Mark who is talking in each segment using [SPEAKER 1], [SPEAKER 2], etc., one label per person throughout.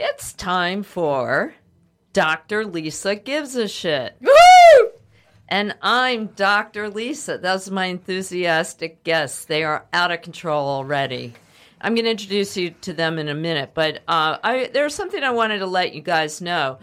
[SPEAKER 1] It's time for Dr. Lisa Gives a Shit.
[SPEAKER 2] Woo!
[SPEAKER 1] And I'm Dr. Lisa. That's my enthusiastic guests. They are out of control already. I'm going to introduce you to them in a minute, but uh, I, there's something I wanted to let you guys know.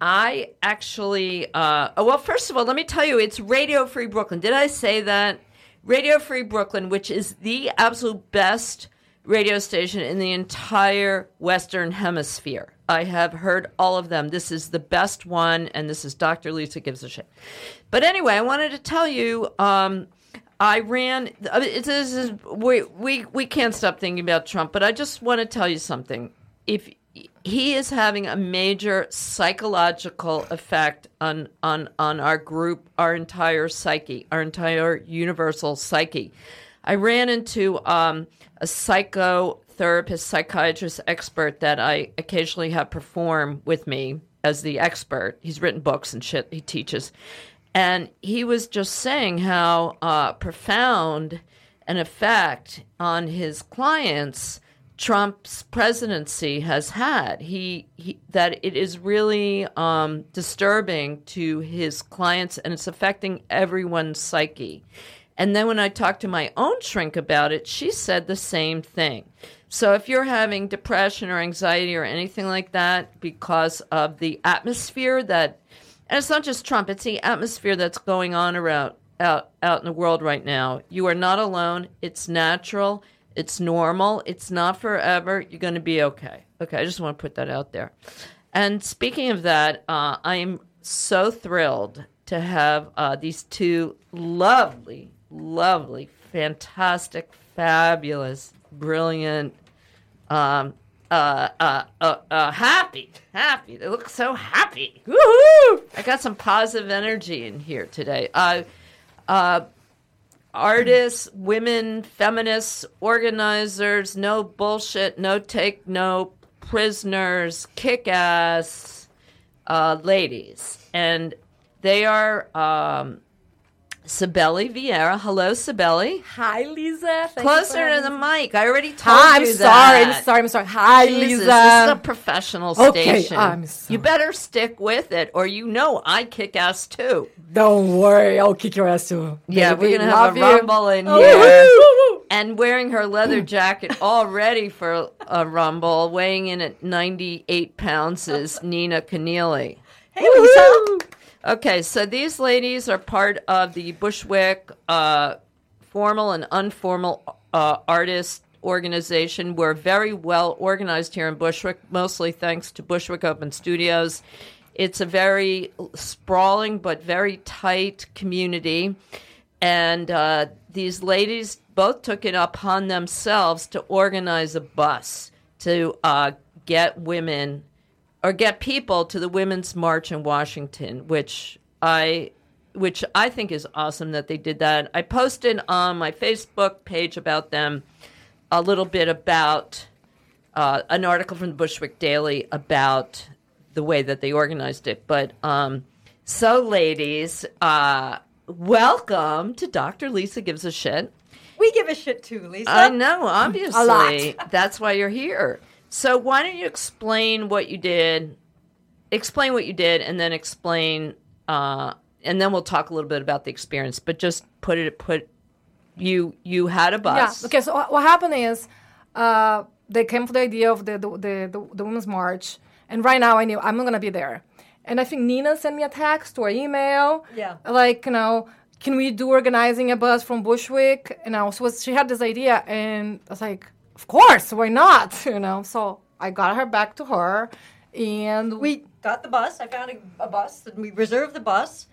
[SPEAKER 1] I actually, uh, oh, well, first of all, let me tell you, it's Radio Free Brooklyn. Did I say that? Radio Free Brooklyn, which is the absolute best radio station in the entire Western Hemisphere. I have heard all of them. This is the best one, and this is Dr. Lisa Gives a Shit. But anyway, I wanted to tell you um, I ran. This is, we, we, we can't stop thinking about Trump, but I just want to tell you something. If he is having a major psychological effect on, on, on our group, our entire psyche, our entire universal psyche. I ran into um, a psychotherapist, psychiatrist expert that I occasionally have perform with me as the expert. He's written books and shit, he teaches. And he was just saying how uh, profound an effect on his clients Trump's presidency has had. He, he that it is really um, disturbing to his clients, and it's affecting everyone's psyche. And then when I talked to my own shrink about it, she said the same thing. So if you're having depression or anxiety or anything like that because of the atmosphere that, and it's not just Trump, it's the atmosphere that's going on around out out in the world right now. You are not alone. It's natural. It's normal. It's not forever. You're going to be okay. Okay, I just want to put that out there. And speaking of that, uh, I am so thrilled to have uh, these two lovely lovely, fantastic, fabulous, brilliant, um, uh, uh, uh, uh, happy, happy. They look so happy. Woohoo! I got some positive energy in here today. Uh, uh, artists, women, feminists, organizers, no bullshit, no take no prisoners, kick ass uh, ladies. And they are um, Sibeli Vieira. Hello, Sibeli.
[SPEAKER 2] Hi, Lisa.
[SPEAKER 1] Thank Closer to the mic. I already told
[SPEAKER 2] Hi,
[SPEAKER 1] you
[SPEAKER 2] I'm sorry. I'm sorry. I'm sorry. Hi,
[SPEAKER 1] Jesus,
[SPEAKER 2] Lisa.
[SPEAKER 1] This is a professional
[SPEAKER 2] okay,
[SPEAKER 1] station.
[SPEAKER 2] I'm sorry.
[SPEAKER 1] You better stick with it, or you know I kick ass too.
[SPEAKER 2] Don't worry. I'll kick your ass too.
[SPEAKER 1] Yeah,
[SPEAKER 2] Baby,
[SPEAKER 1] we're gonna have a
[SPEAKER 2] you.
[SPEAKER 1] rumble in
[SPEAKER 2] Oh,
[SPEAKER 1] here. And wearing her leather jacket all ready for a rumble, weighing in at 98 pounds, is Nina Keneally.
[SPEAKER 2] Hey, Lisa.
[SPEAKER 1] Okay, so these ladies are part of the Bushwick uh, formal and informal uh, artist organization. We're very well organized here in Bushwick, mostly thanks to Bushwick Open Studios. It's a very sprawling but very tight community. And uh, these ladies both took it upon themselves to organize a bus to uh, get women or get people to the Women's March in Washington, which I which I think is awesome that they did that. I posted on my Facebook page about them a little bit about uh, an article from the Bushwick Daily about the way that they organized it. But um, so, ladies, uh, welcome to Dr. Lisa Gives a Shit.
[SPEAKER 3] We give a shit too, Lisa.
[SPEAKER 1] I know, obviously.
[SPEAKER 2] a lot.
[SPEAKER 1] That's why you're here. So why don't you explain what you did? Explain what you did, and then explain, uh, and then we'll talk a little bit about the experience. But just put it, put you you had a bus.
[SPEAKER 2] Yeah. Okay. So what happened is, uh, they came for the idea of the the, the the the women's march, and right now I knew I'm not gonna be there. And I think Nina sent me a text or email.
[SPEAKER 3] Yeah.
[SPEAKER 2] Like you know, can we do organizing a bus from Bushwick? And I was she had this idea, and I was like, of course, why not? You know. So I got her back to her, and
[SPEAKER 3] we got the bus. I found a, a bus, and we reserved the bus.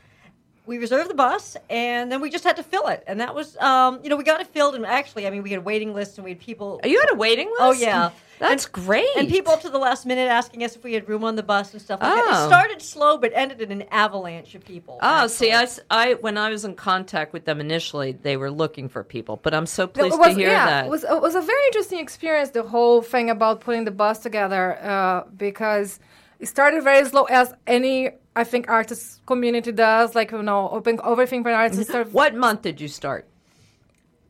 [SPEAKER 3] We reserved the bus, and then we just had to fill it. And that was, um, you know, we got it filled. And actually, I mean, we had a waiting list, and we had people.
[SPEAKER 1] You had a waiting list?
[SPEAKER 3] Oh yeah,
[SPEAKER 1] that's
[SPEAKER 3] and,
[SPEAKER 1] great.
[SPEAKER 3] And people up to the last minute asking us if we had room on the bus and stuff. Like that.
[SPEAKER 1] Oh.
[SPEAKER 3] It started slow, but ended in an avalanche of people.
[SPEAKER 1] Oh, see,
[SPEAKER 3] I,
[SPEAKER 1] I, s- I- when I was in contact with them initially, they were looking for people, but I'm so pleased
[SPEAKER 2] was,
[SPEAKER 1] to hear
[SPEAKER 2] yeah,
[SPEAKER 1] that.
[SPEAKER 2] It was, it was a very interesting experience, the whole thing about putting the bus together, uh, because it started very slow, as any, I think, artist community does, like, you know, open everything for artists. It
[SPEAKER 1] what month did you start?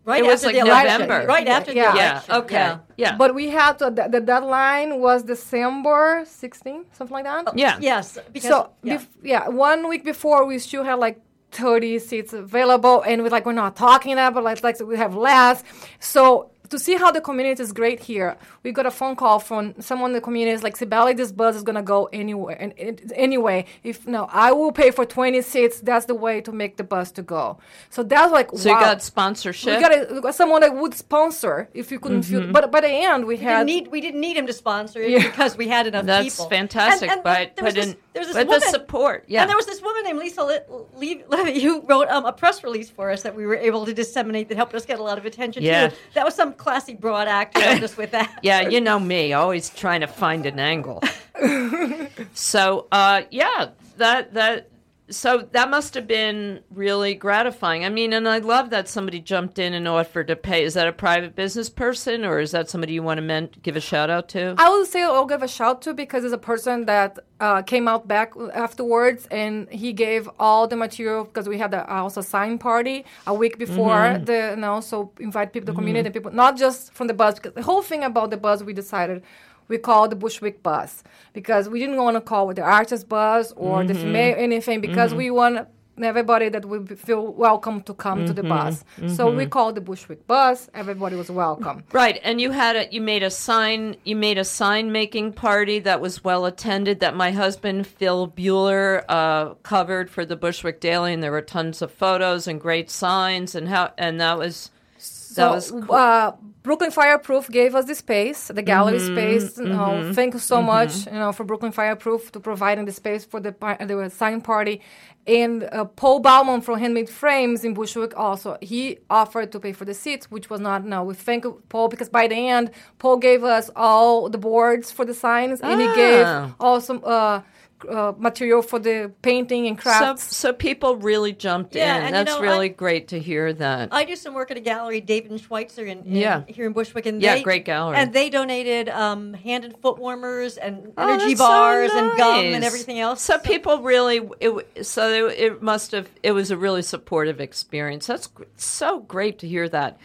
[SPEAKER 3] Right
[SPEAKER 1] It was
[SPEAKER 3] after
[SPEAKER 1] like
[SPEAKER 3] the election.
[SPEAKER 1] November.
[SPEAKER 3] Right after
[SPEAKER 2] Yeah.
[SPEAKER 3] the
[SPEAKER 1] Yeah.
[SPEAKER 3] election.
[SPEAKER 1] Okay.
[SPEAKER 3] Yeah.
[SPEAKER 1] Yeah.
[SPEAKER 2] But we had to, the, the deadline was December 16, something like that.
[SPEAKER 1] Oh, yeah.
[SPEAKER 3] Yes. Because,
[SPEAKER 2] so
[SPEAKER 3] yeah.
[SPEAKER 2] bef- yeah, one week before we still had like 30 seats available, and we're like, we're not talking that, but like, like we have less. So to see how the community is great here, we got a phone call from someone in the community. Is like, Sibeli, this bus is gonna go anywhere, and it, anyway, if no, I will pay for 20 seats. That's the way to make the bus to go. So that's like,
[SPEAKER 1] So
[SPEAKER 2] wow.
[SPEAKER 1] you got sponsorship.
[SPEAKER 2] we got, a, we got someone that would sponsor if you couldn't
[SPEAKER 1] Mm-hmm.
[SPEAKER 2] feel. But by the end, we
[SPEAKER 3] we
[SPEAKER 2] had
[SPEAKER 3] didn't need we didn't need him to sponsor it
[SPEAKER 2] Yeah.
[SPEAKER 3] because we had enough
[SPEAKER 1] That's
[SPEAKER 3] people.
[SPEAKER 1] fantastic,
[SPEAKER 3] And- and
[SPEAKER 1] but
[SPEAKER 3] there was
[SPEAKER 1] but
[SPEAKER 3] this,
[SPEAKER 1] in,
[SPEAKER 3] there was this
[SPEAKER 1] but
[SPEAKER 3] woman,
[SPEAKER 1] the support, yeah.
[SPEAKER 3] And there was this woman named Lisa Le- Le- Levy who wrote um, a press release for us that we were able to disseminate that helped us get a lot of attention
[SPEAKER 1] Yeah.
[SPEAKER 3] too. That was some classy broad actor helped us with that.
[SPEAKER 1] yeah, you know me, always trying to find an angle. so, uh, yeah, that that so that must have been really gratifying. I mean, and I love that somebody jumped in and offered to pay. Is that a private business person, or is that somebody you want to men- give a shout out to?
[SPEAKER 2] I would say I'll give a shout to because it's a person that uh, came out back afterwards and he gave all the material because we had a, uh, also a sign party a week before mm-hmm. the you know so invite people the mm-hmm. community people not just from the bus because the whole thing about the bus we decided we called the Bushwick bus because we didn't want to call it the artist bus or the mm-hmm. female anything because mm-hmm. we want everybody that would feel welcome to come to the mm-hmm. bus. So we called the Bushwick bus. Everybody was welcome.
[SPEAKER 1] Right, and you had a you made a sign you made a sign making party that was well attended that my husband Phil Buehler uh, covered for the Bushwick Daily, and there were tons of photos and great signs, and how and that was
[SPEAKER 2] So, uh, Brooklyn Fireproof gave us the space, the gallery
[SPEAKER 1] Mm-hmm,
[SPEAKER 2] space. You know, thank you so much, you know, for Brooklyn Fireproof to providing the space for the par- the sign party. And uh, Paul Bauman from Handmade Frames in Bushwick also he offered to pay for the seats, which was not no. We thank Paul because by the end, Paul gave us all the boards for the signs, and he gave
[SPEAKER 1] Ah.
[SPEAKER 2] also uh, uh, material for the painting and
[SPEAKER 1] so
[SPEAKER 2] crafts.
[SPEAKER 1] so people really jumped
[SPEAKER 3] Yeah,
[SPEAKER 1] in.
[SPEAKER 3] and you
[SPEAKER 1] That's
[SPEAKER 3] know,
[SPEAKER 1] really
[SPEAKER 3] I-
[SPEAKER 1] great to hear that.
[SPEAKER 3] I do some work at a gallery, David and Schweitzer, in, in
[SPEAKER 1] Yeah.
[SPEAKER 3] here in Bushwick, and
[SPEAKER 1] Yeah,
[SPEAKER 3] they,
[SPEAKER 1] great gallery.
[SPEAKER 3] And they donated um, hand and foot warmers and
[SPEAKER 1] Oh,
[SPEAKER 3] energy
[SPEAKER 1] that's so
[SPEAKER 3] bars and gum and everything else.
[SPEAKER 1] So people really, it, so it, it must have, it was a really supportive experience. That's so great to hear that.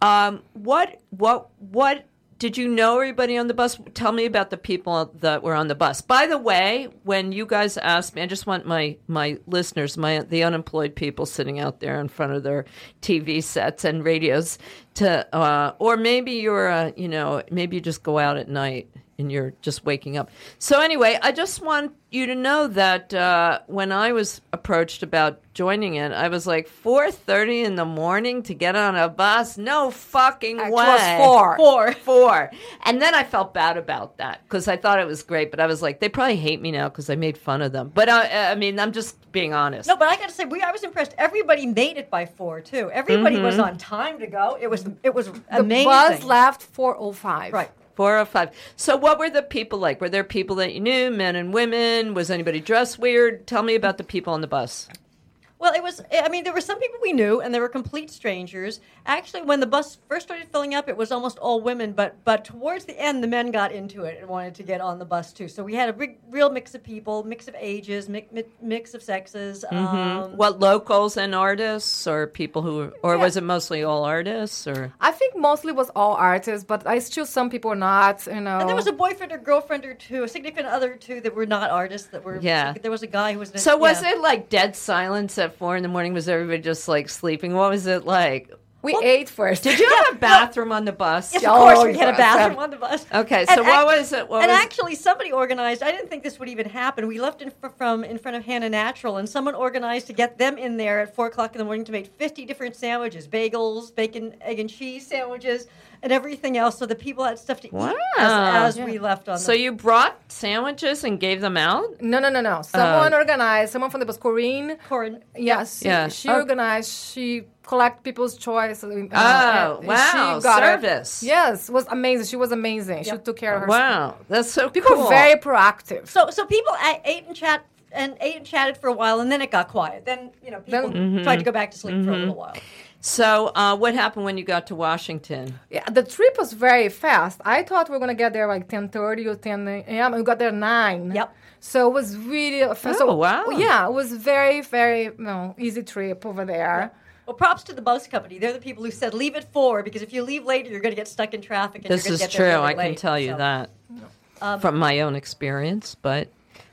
[SPEAKER 1] Um, what, what, what? Did you know everybody on the bus? Tell me about the people that were on the bus. By the way, when you guys asked me, I just want my my listeners, my the unemployed people sitting out there in front of their TV sets and radios, to uh, or maybe you're, uh, you know, maybe you just go out at night and you're just waking up. So anyway, I just want you to know that uh, when I was approached about joining it, I was like four thirty in the morning to get on a bus. No fucking
[SPEAKER 2] It
[SPEAKER 1] way.
[SPEAKER 2] was four.
[SPEAKER 3] Four.
[SPEAKER 1] Four. And then I felt bad about that because I thought it was great, but I was like, they probably hate me now because I made fun of them. But I, I mean, I'm just being honest.
[SPEAKER 3] No, but I got to say, we I was impressed. Everybody made it by four too. Everybody
[SPEAKER 1] Mm-hmm.
[SPEAKER 3] was on time to go. It was it was amazing.
[SPEAKER 2] the
[SPEAKER 3] amazing.
[SPEAKER 2] bus left 405.
[SPEAKER 3] Right.
[SPEAKER 1] Four or five. So, what were the people like? Were there people that you knew, men and women? Was anybody dressed weird? Tell me about the people on the bus.
[SPEAKER 3] Well, it was. I mean, there were some people we knew, and there were complete strangers. Actually, when the bus first started filling up, it was almost all women. But but towards the end, the men got into it and wanted to get on the bus too. So we had a big, real mix of people, mix of ages, mix, mix of sexes. Um,
[SPEAKER 1] What locals and artists, or people who, or
[SPEAKER 3] Yeah.
[SPEAKER 1] was it mostly all artists? Or
[SPEAKER 2] I think mostly was all artists, but I still some people are not. You know,
[SPEAKER 3] and there was a boyfriend or girlfriend or two, a significant other or two that were not artists. That were
[SPEAKER 1] Yeah.
[SPEAKER 3] There was a guy who was.
[SPEAKER 1] so was
[SPEAKER 3] yeah.
[SPEAKER 1] it like dead silence at four in the morning? Was everybody just like sleeping? What was it like?
[SPEAKER 2] we ate first.
[SPEAKER 1] Did you have a bathroom on the bus?
[SPEAKER 3] Yes,
[SPEAKER 2] Oh,
[SPEAKER 3] of course, we had a bathroom on the bus.
[SPEAKER 1] Okay,
[SPEAKER 3] And
[SPEAKER 1] so what
[SPEAKER 3] act-
[SPEAKER 1] was it? What
[SPEAKER 3] and
[SPEAKER 1] was
[SPEAKER 3] actually, somebody organized. I didn't think this would even happen. We left in fr- from in front of Hannah Natural, and someone organized to get them in there at four o'clock in the morning to make fifty different sandwiches: bagels, bacon, egg and cheese sandwiches, and everything else, so the people had stuff to
[SPEAKER 1] Wow.
[SPEAKER 3] eat as, as we left on.
[SPEAKER 1] So
[SPEAKER 3] the,
[SPEAKER 1] you brought sandwiches and gave them out?
[SPEAKER 2] no, no, no, no. Someone
[SPEAKER 1] Uh,
[SPEAKER 2] organized. Someone from the bus, Corinne.
[SPEAKER 3] Corin,
[SPEAKER 2] Yes,
[SPEAKER 1] Yeah.
[SPEAKER 2] She
[SPEAKER 1] Oh.
[SPEAKER 2] organized. She collect people's choice. uh,
[SPEAKER 1] Oh,
[SPEAKER 2] and
[SPEAKER 1] wow,
[SPEAKER 2] She got her-
[SPEAKER 1] service.
[SPEAKER 2] yes, was amazing. She was amazing. She took care of her.
[SPEAKER 1] Wow, that's so
[SPEAKER 2] People
[SPEAKER 1] cool.
[SPEAKER 2] were very proactive.
[SPEAKER 3] So so people ate and chat and ate and chatted for a while, and then it got quiet. Then you know people
[SPEAKER 1] Mm-hmm.
[SPEAKER 3] tried to go back to sleep for a little while.
[SPEAKER 1] So, uh, what happened when you got to Washington?
[SPEAKER 2] Yeah, the trip was very fast. I thought we were gonna get there like ten thirty or ten a.m. and we got there nine.
[SPEAKER 3] Yep.
[SPEAKER 2] So it was really fast.
[SPEAKER 1] Oh,
[SPEAKER 2] so,
[SPEAKER 1] wow.
[SPEAKER 2] Yeah, it was very very you know, easy trip over there.
[SPEAKER 3] Well, props to the bus company. They're the people who said leave at four because if you leave later, you're going to get stuck in traffic. And
[SPEAKER 1] This
[SPEAKER 3] you're
[SPEAKER 1] is
[SPEAKER 3] get
[SPEAKER 1] true.
[SPEAKER 3] There really
[SPEAKER 1] I can
[SPEAKER 3] late.
[SPEAKER 1] tell you
[SPEAKER 3] So,
[SPEAKER 1] that
[SPEAKER 3] um,
[SPEAKER 1] from my own experience. But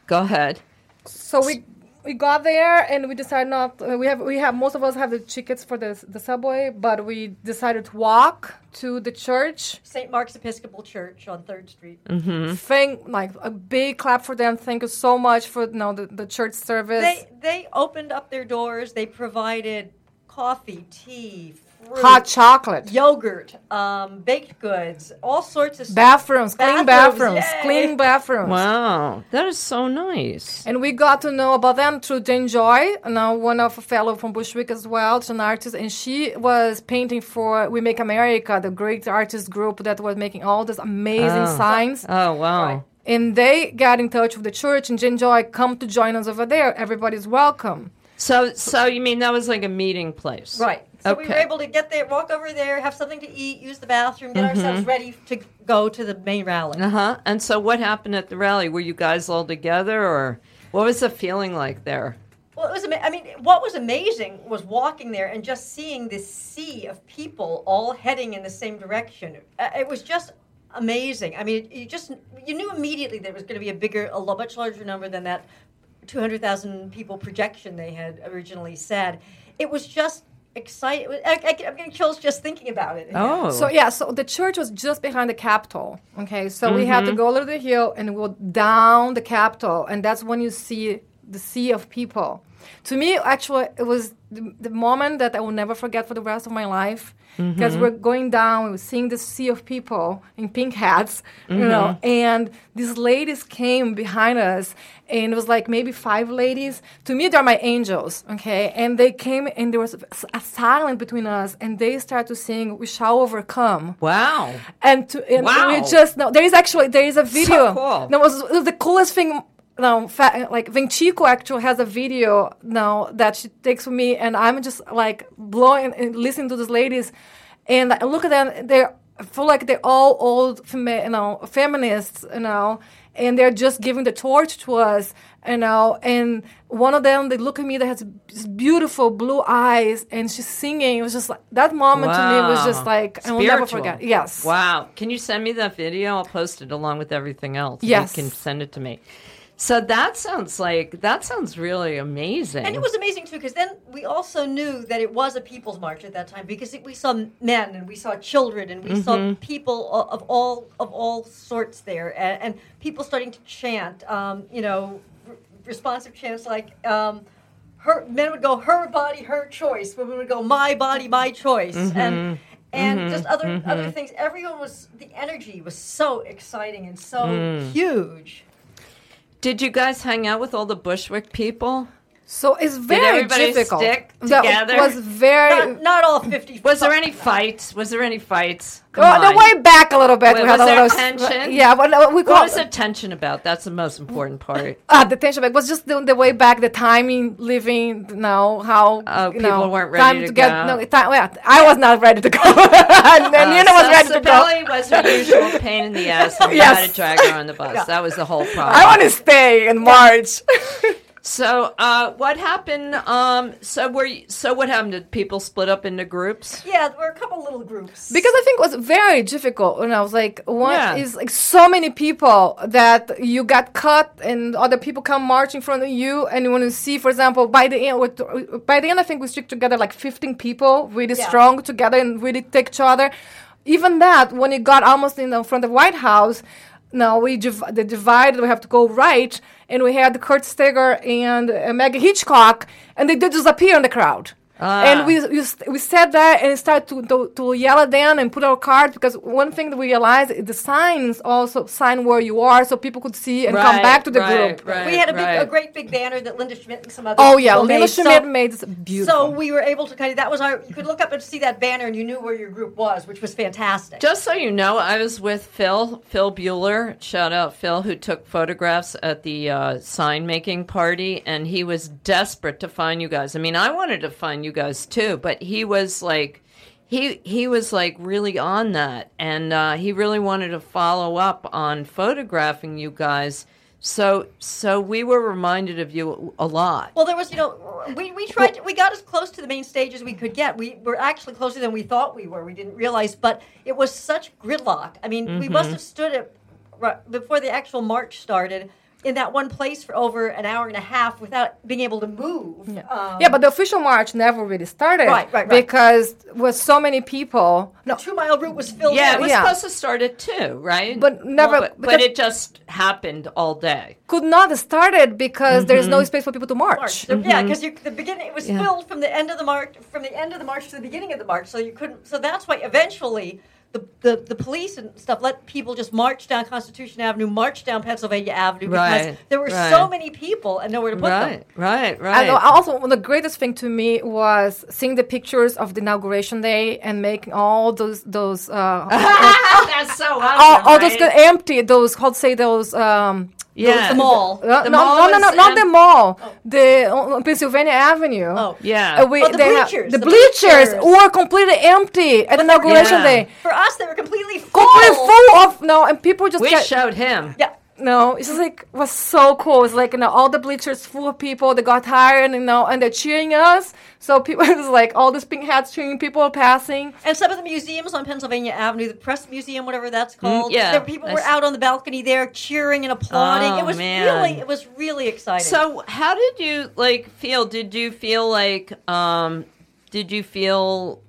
[SPEAKER 1] go ahead.
[SPEAKER 2] So we we got there and we decided not. Uh, we have we have most of us have the tickets for the the subway, but we decided to walk to the church.
[SPEAKER 3] St. Mark's Episcopal Church on Third Street.
[SPEAKER 1] Mm-hmm.
[SPEAKER 2] Thank like a big clap for them. Thank you so much for you know, the the church service.
[SPEAKER 3] They they opened up their doors. They provided coffee, tea, fruit,
[SPEAKER 2] Hot chocolate.
[SPEAKER 3] yogurt, um, baked goods, all sorts of stuff.
[SPEAKER 2] Bathrooms, clean
[SPEAKER 3] Bathrooms,
[SPEAKER 2] bathrooms, clean bathrooms.
[SPEAKER 1] Wow, that is so nice.
[SPEAKER 2] And we got to know about them through Jane Joy, now one of a fellow from Bushwick as well, she's an artist, and she was painting for We Make America, the great artist group that was making all these amazing
[SPEAKER 1] Oh.
[SPEAKER 2] signs.
[SPEAKER 1] Oh wow.
[SPEAKER 3] Right.
[SPEAKER 2] And they got in touch with the church, and Jane Joy come to join us over there. Everybody's welcome.
[SPEAKER 1] So so you mean that was like a meeting place?
[SPEAKER 3] Right. So we were able to get there, walk over there, have something to eat, use the bathroom, get
[SPEAKER 1] Mm-hmm.
[SPEAKER 3] ourselves ready to go to the main rally.
[SPEAKER 1] Uh huh. And so what happened at the rally? Were you guys all together, or what was the feeling like there?
[SPEAKER 3] Well, it was. I mean, what was amazing was walking there and just seeing this sea of people all heading in the same direction. Uh, It was just amazing. I mean, you just you knew immediately that it was going to be a bigger, a much larger number than that 200,000 people projection they had originally said. It was just exciting. I, I, I'm getting chills just thinking about it.
[SPEAKER 1] Oh.
[SPEAKER 2] So yeah, so the church was just behind the Capitol. Okay, so we had to
[SPEAKER 1] Mm-hmm.
[SPEAKER 2] go over the hill and go down the Capitol, and that's when you see the sea of people. To me, actually, it was the, the moment that I will never forget for the rest of my life. Because
[SPEAKER 1] Mm-hmm.
[SPEAKER 2] we're going down, we were seeing this sea of people in pink hats, you know,
[SPEAKER 1] Mm-hmm.
[SPEAKER 2] and these ladies came behind us, and it was like maybe five ladies. To me, they're my angels, okay? And they came, and there was a silence between us, and they started to sing, "We shall overcome."
[SPEAKER 1] wow.
[SPEAKER 2] and to and
[SPEAKER 1] Wow.
[SPEAKER 2] we just no there is actually there is a video
[SPEAKER 1] cool.
[SPEAKER 2] no, it was, it was the coolest thing no fa- like Vincico actually has a video now that she takes with me and i'm just like blowing and listening to these ladies and i look at them they're feel like they're all old fema- you know feminists you know and they're just giving the torch to us you know and one of them they look at me that has beautiful blue eyes and she's singing it was just like that moment to me was just
[SPEAKER 1] Wow.
[SPEAKER 2] like i will never forget yes
[SPEAKER 1] Wow. Can you send me that video? I'll post it along with everything else.
[SPEAKER 2] Yes.
[SPEAKER 1] You can send it to me. So that sounds like that sounds really amazing.
[SPEAKER 3] And it was amazing too, because then we also knew that it was a people's march at that time, because it, we saw men and we saw children and we saw mm-hmm. people of all of all sorts there, and, and people starting to chant, um, you know, r- responsive chants like. Um, her men would go her body her choice. Women would go my body my choice. Mm-hmm. And and mm-hmm. just other other things. Everyone was the energy was so exciting and so mm. huge
[SPEAKER 1] Did you guys hang out with all the Bushwick people?
[SPEAKER 2] So it's very
[SPEAKER 1] everybody
[SPEAKER 2] difficult.
[SPEAKER 1] stick
[SPEAKER 2] That
[SPEAKER 1] together?
[SPEAKER 2] was very.
[SPEAKER 3] not, not all 50
[SPEAKER 1] Was there any fights? Was there any fights? Come
[SPEAKER 2] Oh, the
[SPEAKER 1] on.
[SPEAKER 2] way back a little bit.
[SPEAKER 1] Wait,
[SPEAKER 2] we had
[SPEAKER 1] was
[SPEAKER 2] a
[SPEAKER 1] there
[SPEAKER 2] little
[SPEAKER 1] tension?
[SPEAKER 2] Yeah, but uh, we call
[SPEAKER 1] What was the tension about? That's the most important part.
[SPEAKER 2] Ah, the tension back was just the, the way back, the timing, living, you know, how
[SPEAKER 1] Oh,
[SPEAKER 2] you
[SPEAKER 1] people
[SPEAKER 2] know,
[SPEAKER 1] weren't
[SPEAKER 2] time
[SPEAKER 1] ready to
[SPEAKER 2] get,
[SPEAKER 1] go.
[SPEAKER 2] No, time, yeah, I was not ready to go. and Nina was
[SPEAKER 1] so
[SPEAKER 2] ready to go.
[SPEAKER 1] Sibeli was her usual pain in the ass, and you
[SPEAKER 2] Yes.
[SPEAKER 1] had to drag her on the bus. That was the whole problem.
[SPEAKER 2] I want to stay in March.
[SPEAKER 1] So, uh, what happened? Um, so, were you, so what happened? Did people split up into groups?
[SPEAKER 3] Yeah, there were a couple little groups.
[SPEAKER 2] because I think it was very difficult. And I was like, one
[SPEAKER 1] Yeah.
[SPEAKER 2] is like so many people that you got cut, and other people come march in front of you, and you want to see, for example, by the end, by the end, I think we stick together like 15 people, really
[SPEAKER 3] Yeah.
[SPEAKER 2] strong together, and really take each other. Even that, when it got almost in the front of White House, now we div- the divided. We have to go right, and we had Kurt Steger and uh, Maggie Hitchcock, and they did disappear in the crowd. And we we, st- we sat there and started to, to, to yell at them and put our cards because one thing that we realized is the signs also sign where you are so people could see and come back to the
[SPEAKER 1] right,
[SPEAKER 2] group.
[SPEAKER 1] right,
[SPEAKER 3] we had a, big, a great big banner that Linda Schmidt and some other
[SPEAKER 2] Oh yeah,
[SPEAKER 3] people
[SPEAKER 2] Lila
[SPEAKER 3] made.
[SPEAKER 2] Schmidt
[SPEAKER 3] so,
[SPEAKER 2] made this beautiful.
[SPEAKER 3] so we were able to kind of that was our you could look up and see that banner and you knew where your group was, which was fantastic.
[SPEAKER 1] Just so you know, I was with Phil, Phil Buehler. Shout out Phil, who took photographs at the uh, sign making party, and he was desperate to find you guys. I mean, I wanted to find you guys too, but he was like, he he was like really on that, and uh, he really wanted to follow up on photographing you guys So so we were reminded of you a lot.
[SPEAKER 3] Well, there was, you know, we, we tried, to, we got as close to the main stage as we could get. We were actually closer than we thought we were. We didn't realize, but it was such gridlock. I mean, we must have stood it right before the actual march started in that one place for over an hour and a half without being able to move. Um,
[SPEAKER 2] yeah, but the official march never really started.
[SPEAKER 3] Right, right, right.
[SPEAKER 2] Because with so many people. No,
[SPEAKER 3] the two mile route was filled.
[SPEAKER 1] Yeah,
[SPEAKER 3] up.
[SPEAKER 1] it was
[SPEAKER 2] Yeah.
[SPEAKER 1] supposed to start at two, right?
[SPEAKER 2] But never-
[SPEAKER 1] But, but it just happened all day.
[SPEAKER 2] could not have started because there's
[SPEAKER 1] Mm-hmm.
[SPEAKER 2] no space for people to march.
[SPEAKER 3] March. The- Yeah, because the beginning it was
[SPEAKER 1] Yeah.
[SPEAKER 3] filled from the end of the march, from the end of the march to the beginning of the march. So you couldn't. So that's why eventually the, the, the police and stuff let people just march down Constitution Avenue, march down Pennsylvania Avenue because
[SPEAKER 1] Right,
[SPEAKER 3] there were
[SPEAKER 1] right.
[SPEAKER 3] so many people and nowhere to put them.
[SPEAKER 1] Right, right,
[SPEAKER 2] And
[SPEAKER 1] right.
[SPEAKER 2] also, one of the greatest thing to me was seeing the pictures of the inauguration day and making all those those uh,
[SPEAKER 1] That's so awesome,
[SPEAKER 2] all, all those
[SPEAKER 1] right?
[SPEAKER 2] empty. Those how to say those. Um,
[SPEAKER 1] yeah.
[SPEAKER 3] The mall.
[SPEAKER 2] uh,
[SPEAKER 1] The
[SPEAKER 2] no,
[SPEAKER 1] mall
[SPEAKER 2] no, no, no,
[SPEAKER 1] is
[SPEAKER 2] not
[SPEAKER 1] em-
[SPEAKER 2] the mall. The uh, Pennsylvania Avenue.
[SPEAKER 3] Oh.
[SPEAKER 1] Yeah.
[SPEAKER 2] Uh, we,
[SPEAKER 3] Oh, the
[SPEAKER 2] they have-
[SPEAKER 3] bleachers,
[SPEAKER 2] the,
[SPEAKER 3] the
[SPEAKER 2] bleachers,
[SPEAKER 3] bleachers.
[SPEAKER 2] were completely empty at inauguration
[SPEAKER 1] Yeah.
[SPEAKER 2] day.
[SPEAKER 3] For us, they were completely full.
[SPEAKER 2] Completely full of no, and people just
[SPEAKER 1] we
[SPEAKER 2] get
[SPEAKER 1] showed him.
[SPEAKER 3] Yeah.
[SPEAKER 2] No. It's just like was so cool. It's like you know all the bleachers full of people. They got tired, you know, and they're cheering us. So people, it was like all these pink hats cheering. People are passing.
[SPEAKER 3] And some of the museums on Pennsylvania Avenue, the Press Museum, whatever that's called,
[SPEAKER 1] yeah,
[SPEAKER 3] there, people were
[SPEAKER 1] that's-
[SPEAKER 3] out on the balcony there cheering and applauding.
[SPEAKER 1] Oh,
[SPEAKER 3] it was
[SPEAKER 1] man.
[SPEAKER 3] really, it was really exciting.
[SPEAKER 1] So, how did you like feel? Did you feel like um did you feel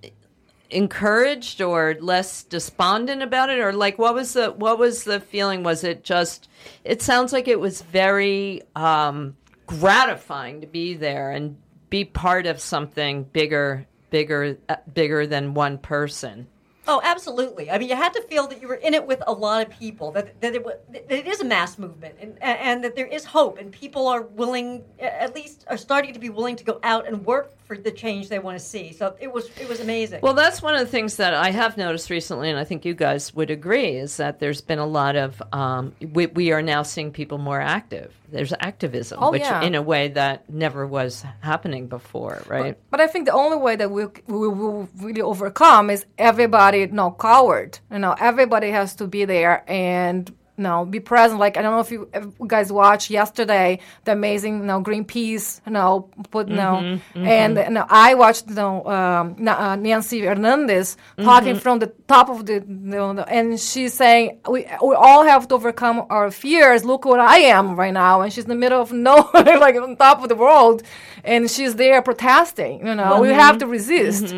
[SPEAKER 1] encouraged or less despondent about it? Or like what was the what was the feeling? Was it just it sounds like it was very um gratifying to be there and be part of something bigger bigger uh, bigger than one person
[SPEAKER 3] Oh, absolutely. I mean, you had to feel that you were in it with a lot of people, that, that, it, wa- that it is a mass movement, and, and that there is hope, and people are willing, at least are starting to be willing to go out and work for the change they want to see. So it was it was amazing.
[SPEAKER 1] Well, that's one of the things that I have noticed recently, and I think you guys would agree, is that there's been a lot of, um, we, we are now seeing people more active. There's activism,
[SPEAKER 2] Oh,
[SPEAKER 1] which
[SPEAKER 2] yeah.
[SPEAKER 1] in a way that never was happening before, right?
[SPEAKER 2] But I think the only way that we we will really overcome is everybody not coward. You know, everybody has to be there and you know be present. Like I don't know if you, if you guys watched yesterday the amazing you know Greenpeace you know put you know mm-hmm, mm-hmm. and you know, I watched you know um, uh, Nancy Hernandez mm-hmm. talking from the top of the, you know, and she's saying we we all have to overcome our fears. Look what I am right now, and she's in the middle of nowhere, like on top of the world, and she's there protesting. You know, we have to resist.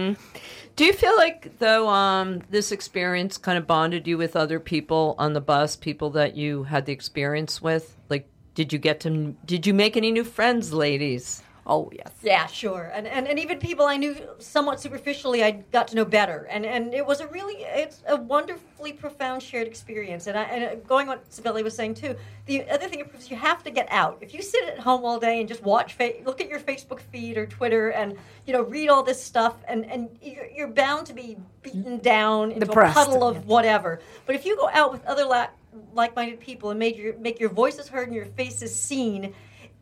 [SPEAKER 1] Do you feel like, though, um, this experience kind of bonded you with other people on the bus, people that you had the experience with? Like, did you get to, did you make any new friends, ladies?
[SPEAKER 2] Oh yes.
[SPEAKER 3] Yeah, sure. And, and and even people I knew somewhat superficially, I got to know better. And and it was a really, it's a wonderfully profound shared experience. And I and uh, going on what Sibeli was saying too, the other thing is you have to get out. If you sit at home all day and just watch, look at your Facebook feed or Twitter, and you know read all this stuff, and and you're, you're bound to be beaten down into
[SPEAKER 2] Depressed,
[SPEAKER 3] a puddle of whatever. But if you go out with other la- like-minded people and make your make your voices heard and your faces seen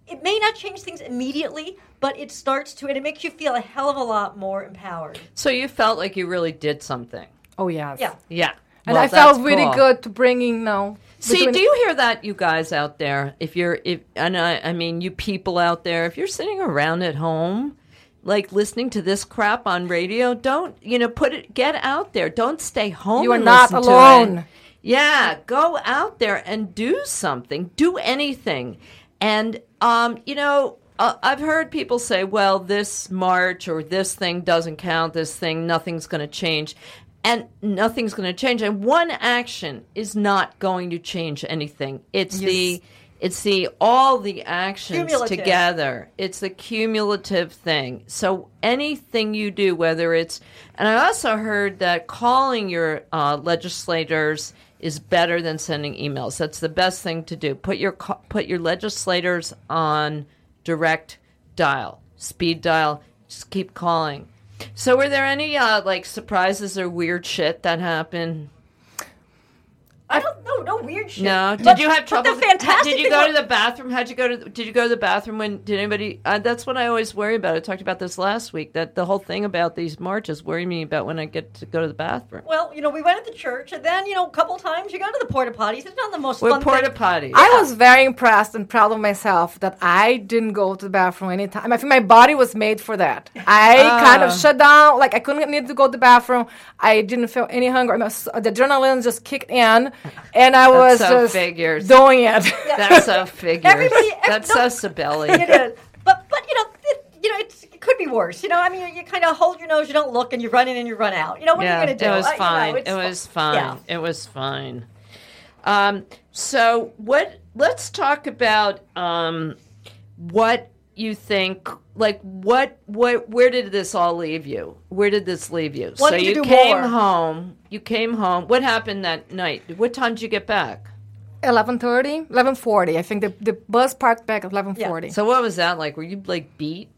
[SPEAKER 3] it may not change things immediately, but it starts to, and it makes you feel a hell of a lot more empowered.
[SPEAKER 1] So you felt like you really did something.
[SPEAKER 2] Oh yes.
[SPEAKER 3] Yeah.
[SPEAKER 1] Yeah.
[SPEAKER 2] And
[SPEAKER 1] Well,
[SPEAKER 2] I felt really
[SPEAKER 1] cool.
[SPEAKER 2] good to bringing no.
[SPEAKER 1] See, do you hear that, you guys out there? If you're, if and I, I mean, you people out there, if you're sitting around at home, like listening to this crap on radio, don't you know? Put it, get out there. Don't stay home.
[SPEAKER 2] You are
[SPEAKER 1] and
[SPEAKER 2] not
[SPEAKER 1] listen to
[SPEAKER 2] alone.
[SPEAKER 1] it. Yeah, go out there and do something. Do anything, and um, you know. Uh, I've heard people say, well, this march or this thing doesn't count, this thing, nothing's going to change. And nothing's going to change. And one action is not going to change anything. It's the it's the all the actions
[SPEAKER 3] Cumulative.
[SPEAKER 1] together. It's the cumulative thing. So anything you do, whether it's and I also heard that calling your uh, legislators is better than sending emails. That's the best thing to do. Put your put your legislators on direct dial, speed dial. Just keep calling. So, were there any uh, like surprises or weird shit that happened?
[SPEAKER 3] I don't know no, no weird shit.
[SPEAKER 1] No. Did
[SPEAKER 3] But-
[SPEAKER 1] you have
[SPEAKER 3] but
[SPEAKER 1] trouble?
[SPEAKER 3] The fantastic
[SPEAKER 1] Did you go to the bathroom? How'd you go to? Did you go to the bathroom when? Did anybody? Uh, that's what I always worry about. I talked about this last week. That the whole thing about these marches worry me about when I get to go to the bathroom.
[SPEAKER 3] Well, you know, we went to the church, and then you know, a couple times you go to the porta potties. It's not the most
[SPEAKER 1] We're
[SPEAKER 3] fun
[SPEAKER 1] porta
[SPEAKER 3] thing.
[SPEAKER 1] potties.
[SPEAKER 2] I was very impressed and proud of myself that I didn't go to the bathroom anytime. I think my body was made for that. I kind of shut down, like I couldn't need to go to the bathroom. I didn't feel any hunger. My s- The adrenaline just kicked in, and I was
[SPEAKER 1] so
[SPEAKER 2] just
[SPEAKER 1] figures.
[SPEAKER 2] doing it.
[SPEAKER 1] That's so figures.
[SPEAKER 3] Everybody-
[SPEAKER 1] That's
[SPEAKER 3] no-
[SPEAKER 1] so Sibeli.
[SPEAKER 3] it is. But but you know, it, you know, it could be worse. You know, I mean, you, you kind of hold your nose, you don't look, and you run in and you run out. You know, what
[SPEAKER 1] yeah,
[SPEAKER 3] are you going to do?
[SPEAKER 1] it was
[SPEAKER 3] I- you know,
[SPEAKER 1] fine. it was fine.
[SPEAKER 3] Yeah.
[SPEAKER 1] It was fine. Um, so what? Let's talk about um, what you think. Like what? What? Where did this all leave you? Where did this leave you?
[SPEAKER 3] What
[SPEAKER 1] so
[SPEAKER 3] did you
[SPEAKER 1] you
[SPEAKER 3] do
[SPEAKER 1] came
[SPEAKER 3] more?
[SPEAKER 1] home. You came home. What happened that night? What time did you get back?
[SPEAKER 2] 11.30, 11.40. I think the, the bus parked back at 11.40.
[SPEAKER 1] So what was that like? Were you like beat?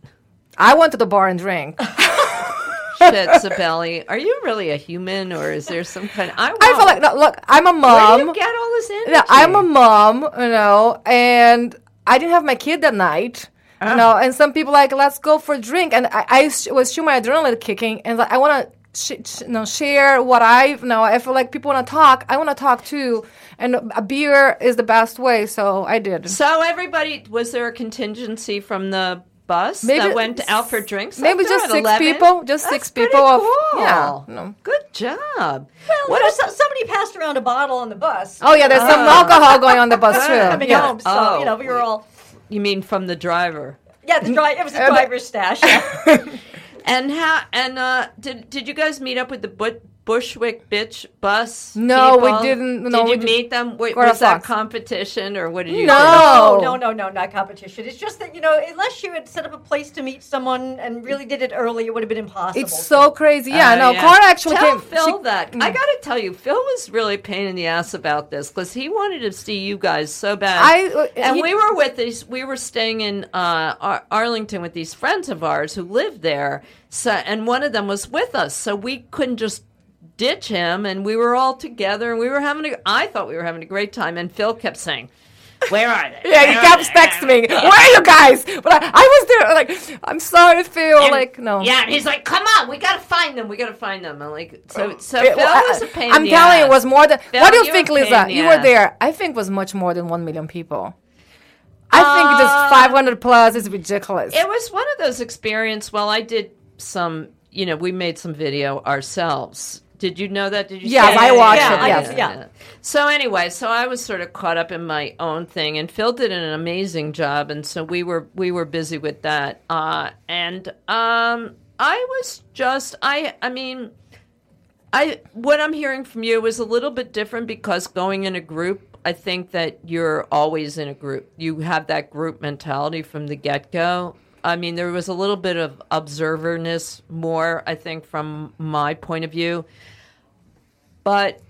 [SPEAKER 2] I went to the bar and drank.
[SPEAKER 1] Shit, Sibeli, are you really a human, or is there some kind? I,
[SPEAKER 2] I feel like, no, look, I'm a
[SPEAKER 1] Where
[SPEAKER 2] mom.
[SPEAKER 1] do you get all this energy?
[SPEAKER 2] Yeah, I'm a mom, you know, and I didn't have my kid that night.
[SPEAKER 1] Ah.
[SPEAKER 2] You know, and some people like, let's go for a drink, and I, I was shooting my adrenaline kicking, and like, I want to, sh- sh- you know, share what I you know. I feel like people want to talk. I want to talk too, and a beer is the best way. So I did.
[SPEAKER 1] So everybody, was there a contingency from the bus
[SPEAKER 2] Maybe
[SPEAKER 1] that went out for drinks?
[SPEAKER 2] Maybe just six
[SPEAKER 1] 11?
[SPEAKER 2] people. Just
[SPEAKER 1] That's
[SPEAKER 2] six
[SPEAKER 1] pretty
[SPEAKER 2] people. Of, yeah. No.
[SPEAKER 1] Good job.
[SPEAKER 3] Well,
[SPEAKER 1] What
[SPEAKER 3] you know,
[SPEAKER 1] is-
[SPEAKER 3] so, somebody passed around a bottle on the bus.
[SPEAKER 2] Oh yeah, there's some
[SPEAKER 1] Ah.
[SPEAKER 2] alcohol going on the bus too.
[SPEAKER 3] coming
[SPEAKER 2] Yeah.
[SPEAKER 3] home. So
[SPEAKER 1] Oh.
[SPEAKER 3] you know, we were all
[SPEAKER 1] You mean from the driver?
[SPEAKER 3] yeah. The dri- it was the
[SPEAKER 2] Uh,
[SPEAKER 3] driver's stash. Yeah.
[SPEAKER 1] And how? And uh, did did you guys meet up with the but- Bushwick bitch bus?
[SPEAKER 2] No, we didn't. No,
[SPEAKER 1] did
[SPEAKER 2] we
[SPEAKER 1] you
[SPEAKER 2] didn't.
[SPEAKER 1] meet them? Wait, was that
[SPEAKER 2] Fox.
[SPEAKER 1] competition or what did you?
[SPEAKER 2] No.
[SPEAKER 1] do?
[SPEAKER 3] no, no, no, not competition. It's just that you know, unless you had set up a place to meet someone and really did it early, it would have been impossible.
[SPEAKER 2] It's so crazy. Yeah,
[SPEAKER 1] Uh,
[SPEAKER 2] no,
[SPEAKER 1] yeah.
[SPEAKER 2] Cara actually
[SPEAKER 1] tell
[SPEAKER 2] came.
[SPEAKER 1] Phil
[SPEAKER 2] she- Mm.
[SPEAKER 1] that. I got to tell you, Phil was really pain in the ass about this because he wanted to see you guys so bad.
[SPEAKER 2] I uh,
[SPEAKER 1] and
[SPEAKER 2] he-
[SPEAKER 1] we were with these. We were staying in uh, Ar- Arlington with these friends of ours who lived there. So, and one of them was with us, so we couldn't just ditch him. And we were all together, and we were having. A, I thought we were having a great time, and Phil kept saying. Where are they?
[SPEAKER 2] Yeah, he kept texting me. Where are you guys? But I, I was there. Like, I'm sorry, Phil.
[SPEAKER 1] And-
[SPEAKER 2] like, no.
[SPEAKER 1] Yeah, and he's like, "Come on, we gotta find them. We gotta find them." I'm like, so, so
[SPEAKER 2] It-
[SPEAKER 1] Phil
[SPEAKER 2] I-
[SPEAKER 1] was a pain.
[SPEAKER 2] I'm telling you, it was more than.
[SPEAKER 1] Phil,
[SPEAKER 2] what do you
[SPEAKER 1] you
[SPEAKER 2] think, Lisa? You were
[SPEAKER 1] ass.
[SPEAKER 2] there. I think it was much more than one million people. I think
[SPEAKER 1] Uh,
[SPEAKER 2] just 500 plus is ridiculous.
[SPEAKER 1] It was one of those experiences. Well, I did some. You know, we made some video ourselves. Did you know that? Did you? See
[SPEAKER 2] I
[SPEAKER 1] it?
[SPEAKER 2] watched
[SPEAKER 3] it,
[SPEAKER 1] I
[SPEAKER 3] yes. Yeah.
[SPEAKER 1] So anyway, so I was sort of caught up in my own thing, and Phil did an amazing job, and so we were we were busy with that. Uh, and um, I was just I I mean. I what I'm hearing from you is a little bit different because going in a group, I think that you're always in a group. You have that group mentality from the get go. I mean, there was a little bit of observerness more, I think, from my point of view, but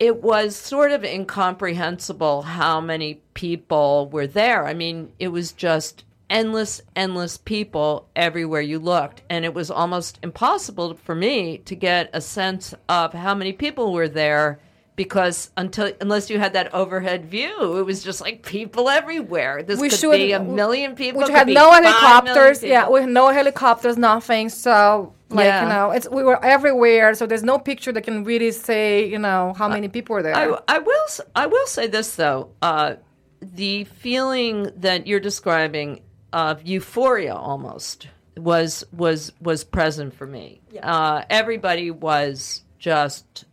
[SPEAKER 1] it was sort of incomprehensible how many people were there. I mean, it was just endless, endless people everywhere you looked. And it was almost impossible for me to get a sense of how many people were there because until unless you had that overhead view, it was just like people everywhere. This
[SPEAKER 2] We
[SPEAKER 1] could
[SPEAKER 2] should-
[SPEAKER 1] be a million people.
[SPEAKER 2] we had no helicopters. Yeah, we had no helicopters, nothing. So, like,
[SPEAKER 1] Yeah.
[SPEAKER 2] you know, it's we were everywhere. So there's no picture that can really say, you know, how many people were there.
[SPEAKER 1] I, I will I will say this though, uh, the feeling that you're describing of euphoria almost was was was present for me. Uh, everybody was just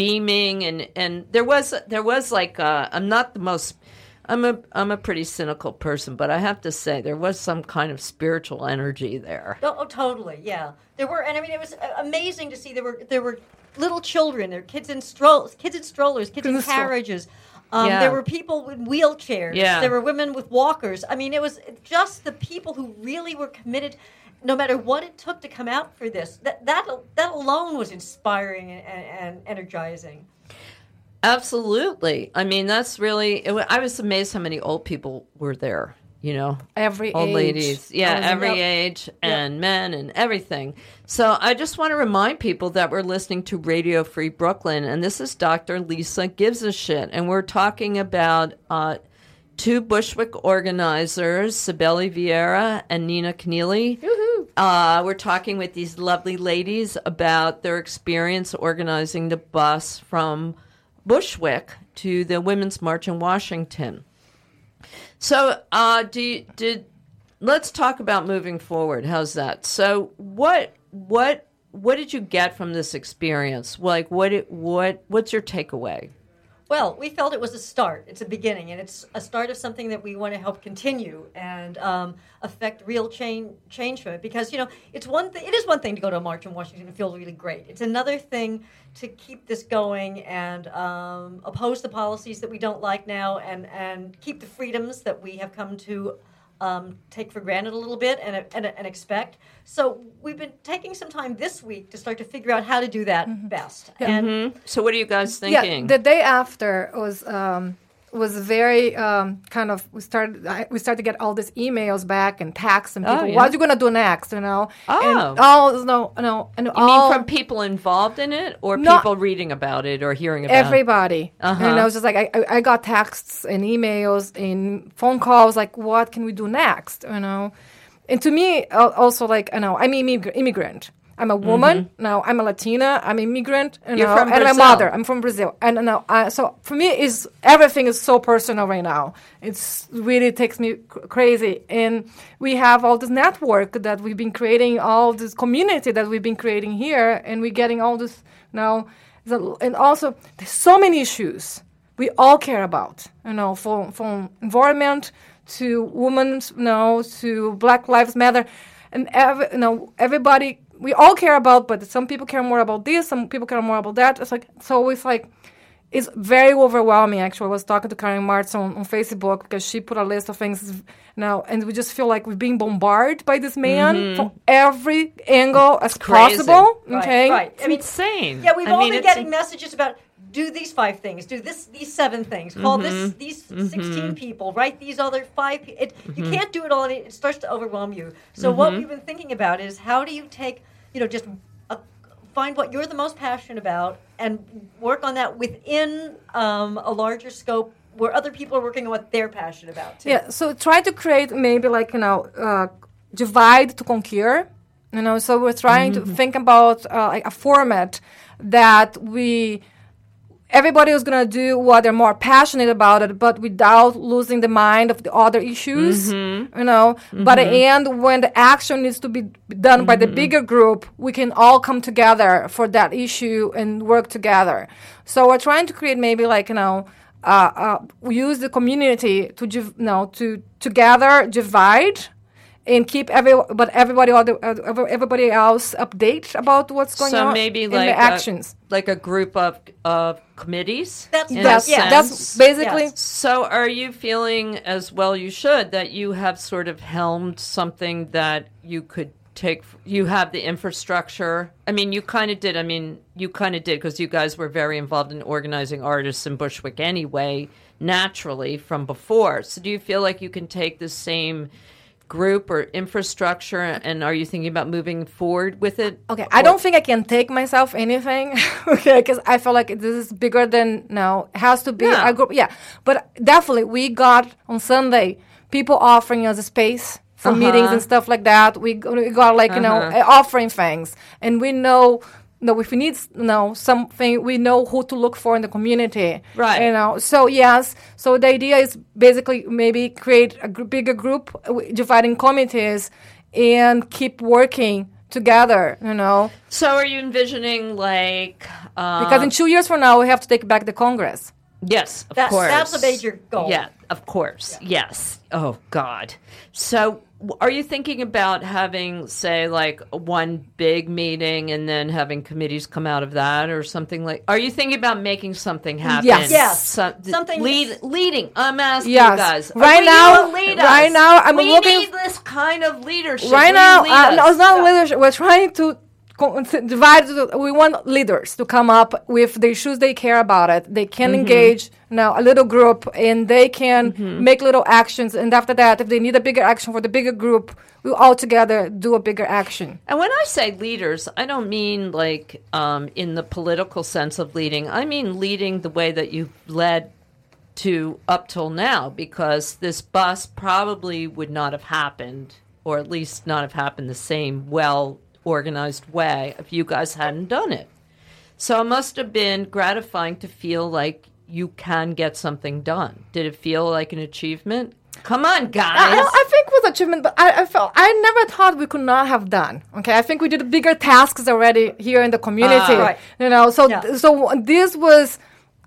[SPEAKER 1] beaming, and and there was there was like uh, I'm not the most. I'm a I'm a pretty cynical person, but I have to say there was some kind of spiritual energy there.
[SPEAKER 3] Oh, oh, totally. Yeah, there were, and I mean, it was uh, amazing to see. There were there were little children, there were kids in strollers, kids in strollers, kids in
[SPEAKER 2] in
[SPEAKER 3] carriages. Um,
[SPEAKER 1] Yeah.
[SPEAKER 3] There were people with wheelchairs.
[SPEAKER 1] Yeah.
[SPEAKER 3] There were women with walkers. I mean, it was just the people who really were committed, no matter what it took to come out for this. That that that alone was inspiring and, and energizing.
[SPEAKER 1] Absolutely. I mean, that's really. It, I was amazed how many old people were there. you know,
[SPEAKER 2] Every
[SPEAKER 1] old
[SPEAKER 2] age.
[SPEAKER 1] ladies. Yeah,
[SPEAKER 2] I was in-
[SPEAKER 1] every
[SPEAKER 2] yep.
[SPEAKER 1] age and men and everything. So I just want to remind people that we're listening to Radio Free Brooklyn, and this is Dr. Lisa Gives a Shit, and we're talking about uh, two Bushwick organizers, Sibeli Vieira and Nina Keneally. Uh, we're talking with these lovely ladies about their experience organizing the bus from Bushwick to the Women's March in Washington. So, uh, do you, did let's talk about moving forward. How's that? So, what what what did you get from this experience? Like, what what what's your takeaway?
[SPEAKER 3] Well, we felt it was a start. It's a beginning, and it's a start of something that we want to help continue and um, affect real change change from it. Because you know, it's one thing. It is one thing to go to a march in Washington and feel really great. It's another thing to keep this going and um, oppose the policies that we don't like now, and and keep the freedoms that we have come to. Um, take for granted a little bit and, and, and expect. So we've been taking some time this week to start to figure out how to do that best. And
[SPEAKER 1] So, what are you guys thinking?
[SPEAKER 2] Yeah, the day after was um, was very um, kind of we started I, we started to get all these emails back and texts and
[SPEAKER 1] Oh,
[SPEAKER 2] people
[SPEAKER 1] yeah.
[SPEAKER 2] what are you gonna do next you know
[SPEAKER 1] Oh.
[SPEAKER 2] and all no no and
[SPEAKER 1] you
[SPEAKER 2] all
[SPEAKER 1] mean from people involved in it, or people reading about it, or hearing about it?
[SPEAKER 2] everybody
[SPEAKER 1] Uh-huh.
[SPEAKER 2] and I was just like I, I got texts and emails and phone calls like what can we do next you know and to me also like you know I'm immig- immigrant. I'm a woman now. I'm a Latina. I'm immigrant. You
[SPEAKER 1] Mm-hmm. You're
[SPEAKER 2] know,
[SPEAKER 1] from
[SPEAKER 2] and my
[SPEAKER 1] Brazil.
[SPEAKER 2] mother. I'm from Brazil, and now, uh, so for me, is everything is so personal right now. It's really takes me cr- crazy, and we have all this network that we've been creating, all this community that we've been creating here, and we're getting all this now, so- and also there's so many issues we all care about. You know, from from environment to women's, you know, to Black Lives Matter, and every, you know, everybody we all care about. But some people care more about this, some people care more about that. It's like it's always like it's very overwhelming. Actually, I was talking to Karen Martz on, on Facebook because she put a list of things now, and we just feel like we're being bombarded by this man from every angle as
[SPEAKER 1] crazy.
[SPEAKER 2] possible.
[SPEAKER 3] Right,
[SPEAKER 2] Okay,
[SPEAKER 3] right.
[SPEAKER 1] It's insane.
[SPEAKER 3] Yeah, we've
[SPEAKER 1] I
[SPEAKER 3] all
[SPEAKER 1] mean,
[SPEAKER 3] been
[SPEAKER 1] it's-
[SPEAKER 3] getting messages about do these five things, do this these seven things, call
[SPEAKER 1] Mm-hmm.
[SPEAKER 3] this these 16 people, write these other five. pe- It, You
[SPEAKER 1] Mm-hmm.
[SPEAKER 3] can't do it all. and It it starts to overwhelm you. So what we've been thinking about is how do you take, you know, just a, find what you're the most passionate about and work on that within um, a larger scope where other people are working on what they're passionate about. Too.
[SPEAKER 2] Yeah, so try to create maybe like you know uh, divide to conquer. You know, so we're trying to think about uh, like a format that we everybody is gonna do what they're more passionate about it, but without losing the mind of the other issues. You know, but at the end, when the action needs to be done by the bigger group, we can all come together for that issue and work together. So we're trying to create maybe like you know. Uh, uh, we use the community to div- no to together divide and keep every but everybody other uh, everybody else update about what's going
[SPEAKER 1] so
[SPEAKER 2] on
[SPEAKER 1] maybe
[SPEAKER 2] in
[SPEAKER 1] like
[SPEAKER 2] the
[SPEAKER 1] a-
[SPEAKER 2] actions.
[SPEAKER 1] like a group of of committees.
[SPEAKER 3] That's-
[SPEAKER 2] That's
[SPEAKER 3] yeah,
[SPEAKER 2] that's basically
[SPEAKER 3] Yes.
[SPEAKER 1] So, are you feeling as well? You should that you have sort of helmed something that you could take. You have the infrastructure. I mean, you kind of did. I mean, you kind of did because you guys were very involved in organizing artists in Bushwick anyway, naturally from before. So, do you feel like you can take the same group or infrastructure, and are you thinking about moving forward with it?
[SPEAKER 2] Okay, I don't think I can take myself anything, okay, because I feel like this is bigger than no. It has to be
[SPEAKER 1] Yeah.
[SPEAKER 2] a group, yeah. But definitely, we got on Sunday people offering us a space for meetings and stuff like that. We, we got like you know
[SPEAKER 1] Uh-huh.
[SPEAKER 2] uh, offering things, and we know. No, if we need you know something, we know who to look for in the community,
[SPEAKER 1] Right.
[SPEAKER 2] You know, so yes, so the idea is basically maybe create a gr- bigger group, uh, w- dividing committees, and keep working together. You know,
[SPEAKER 1] So, are you envisioning like? Uh,
[SPEAKER 2] because in two years from now, we have to take back the Congress.
[SPEAKER 1] Yes, of
[SPEAKER 3] That's-
[SPEAKER 1] course.
[SPEAKER 3] that's a major goal.
[SPEAKER 1] Yeah, of course. Yes. Oh God. So, w- are you thinking about having, say, like one big meeting and then having committees come out of that, or something like? Are you thinking about making something happen?
[SPEAKER 2] Yes.
[SPEAKER 3] Yes.
[SPEAKER 1] Some-
[SPEAKER 3] Something-
[SPEAKER 1] lead, leading. I'm asking
[SPEAKER 2] Yes.
[SPEAKER 1] you guys.
[SPEAKER 2] Right now- right now, I'm
[SPEAKER 1] we
[SPEAKER 2] looking-
[SPEAKER 1] need this kind of leadership.
[SPEAKER 2] right now, uh, no, it's not leadership. We're trying to divide. We want leaders to come up with the issues they care about. It they can
[SPEAKER 1] Mm-hmm.
[SPEAKER 2] engage now a little group and they can make little actions. And after that, if they need a bigger action for the bigger group, we all together do a bigger action.
[SPEAKER 1] And when I say leaders, I don't mean like um, in the political sense of leading. I mean leading the way that you've led to up till now, because this bus probably would not have happened, or at least not have happened the same well organized way if you guys hadn't done it. So it must have been gratifying to feel like you can get something done. Did it feel like an achievement? Come on, guys.
[SPEAKER 2] I, I think it was achievement, but I, I felt I never thought we could not have done. Okay, I think we did bigger tasks already here in the community.
[SPEAKER 3] Right.
[SPEAKER 2] You know, so
[SPEAKER 3] Yeah.
[SPEAKER 2] so this was,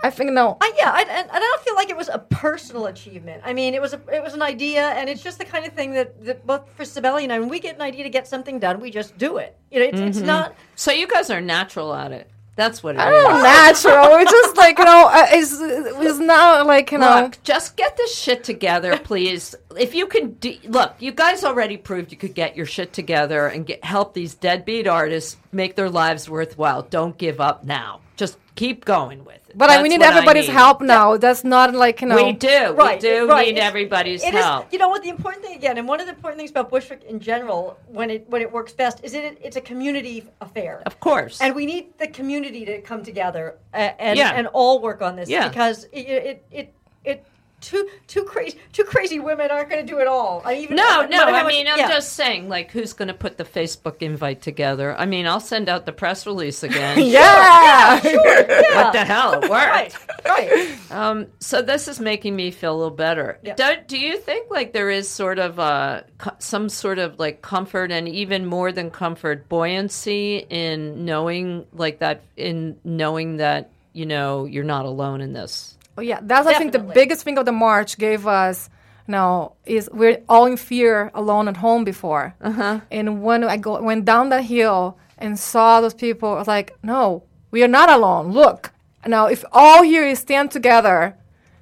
[SPEAKER 2] I think, no.
[SPEAKER 3] I, yeah, I, and, and I don't feel like it was a personal achievement. I mean, it was a, it was an idea, and it's just the kind of thing that, that both for Sibeli and I, when we get an idea to get something done, we just do it. You know, it's, it's not.
[SPEAKER 1] so you guys are natural at it. That's what it is.
[SPEAKER 2] I don't know, natural. It's just like you know, uh, it's it's not like you know.
[SPEAKER 1] Look, just get this shit together, please. If you can, do, look, you guys already proved you could get your shit together and get help these deadbeat artists make their lives worthwhile. Don't give up now. Just keep going with it.
[SPEAKER 2] But I, we need
[SPEAKER 1] what I
[SPEAKER 2] everybody's
[SPEAKER 1] mean.
[SPEAKER 2] help now. That's not like you know.
[SPEAKER 1] We do.
[SPEAKER 3] Right,
[SPEAKER 1] we do
[SPEAKER 3] right.
[SPEAKER 1] need
[SPEAKER 3] It's-
[SPEAKER 1] everybody's
[SPEAKER 3] It is-
[SPEAKER 1] help.
[SPEAKER 3] you know what? The important thing again, and one of the important things about Bushwick in general, when it when it works best, is it it's a community affair.
[SPEAKER 1] of course.
[SPEAKER 3] And we need the community to come together and
[SPEAKER 1] Yeah.
[SPEAKER 3] and all work on this
[SPEAKER 1] Yeah.
[SPEAKER 3] because it it it, it two two crazy two crazy women aren't going to do it all. I even
[SPEAKER 1] no,
[SPEAKER 3] no
[SPEAKER 1] I
[SPEAKER 3] much-
[SPEAKER 1] mean, I'm
[SPEAKER 3] yeah.
[SPEAKER 1] just saying, like, who's going to put the Facebook invite together? I mean, I'll send out the press release again.
[SPEAKER 2] yeah.
[SPEAKER 3] yeah.
[SPEAKER 1] What the hell? It worked.
[SPEAKER 3] right right.
[SPEAKER 1] Um, so this is making me feel a little better.
[SPEAKER 3] Yeah.
[SPEAKER 1] Do, do you think like there is sort of uh, co- some sort of like comfort and even more than comfort, buoyancy in knowing like that in knowing that you know you're not alone in this.
[SPEAKER 2] Oh, yeah, that's I think the biggest thing of the march gave us. Now is we're all in fear alone at home before, uh-huh. and when I go went down that hill and saw those people, I was like, no, we are not alone. Look, now if all here is stand together,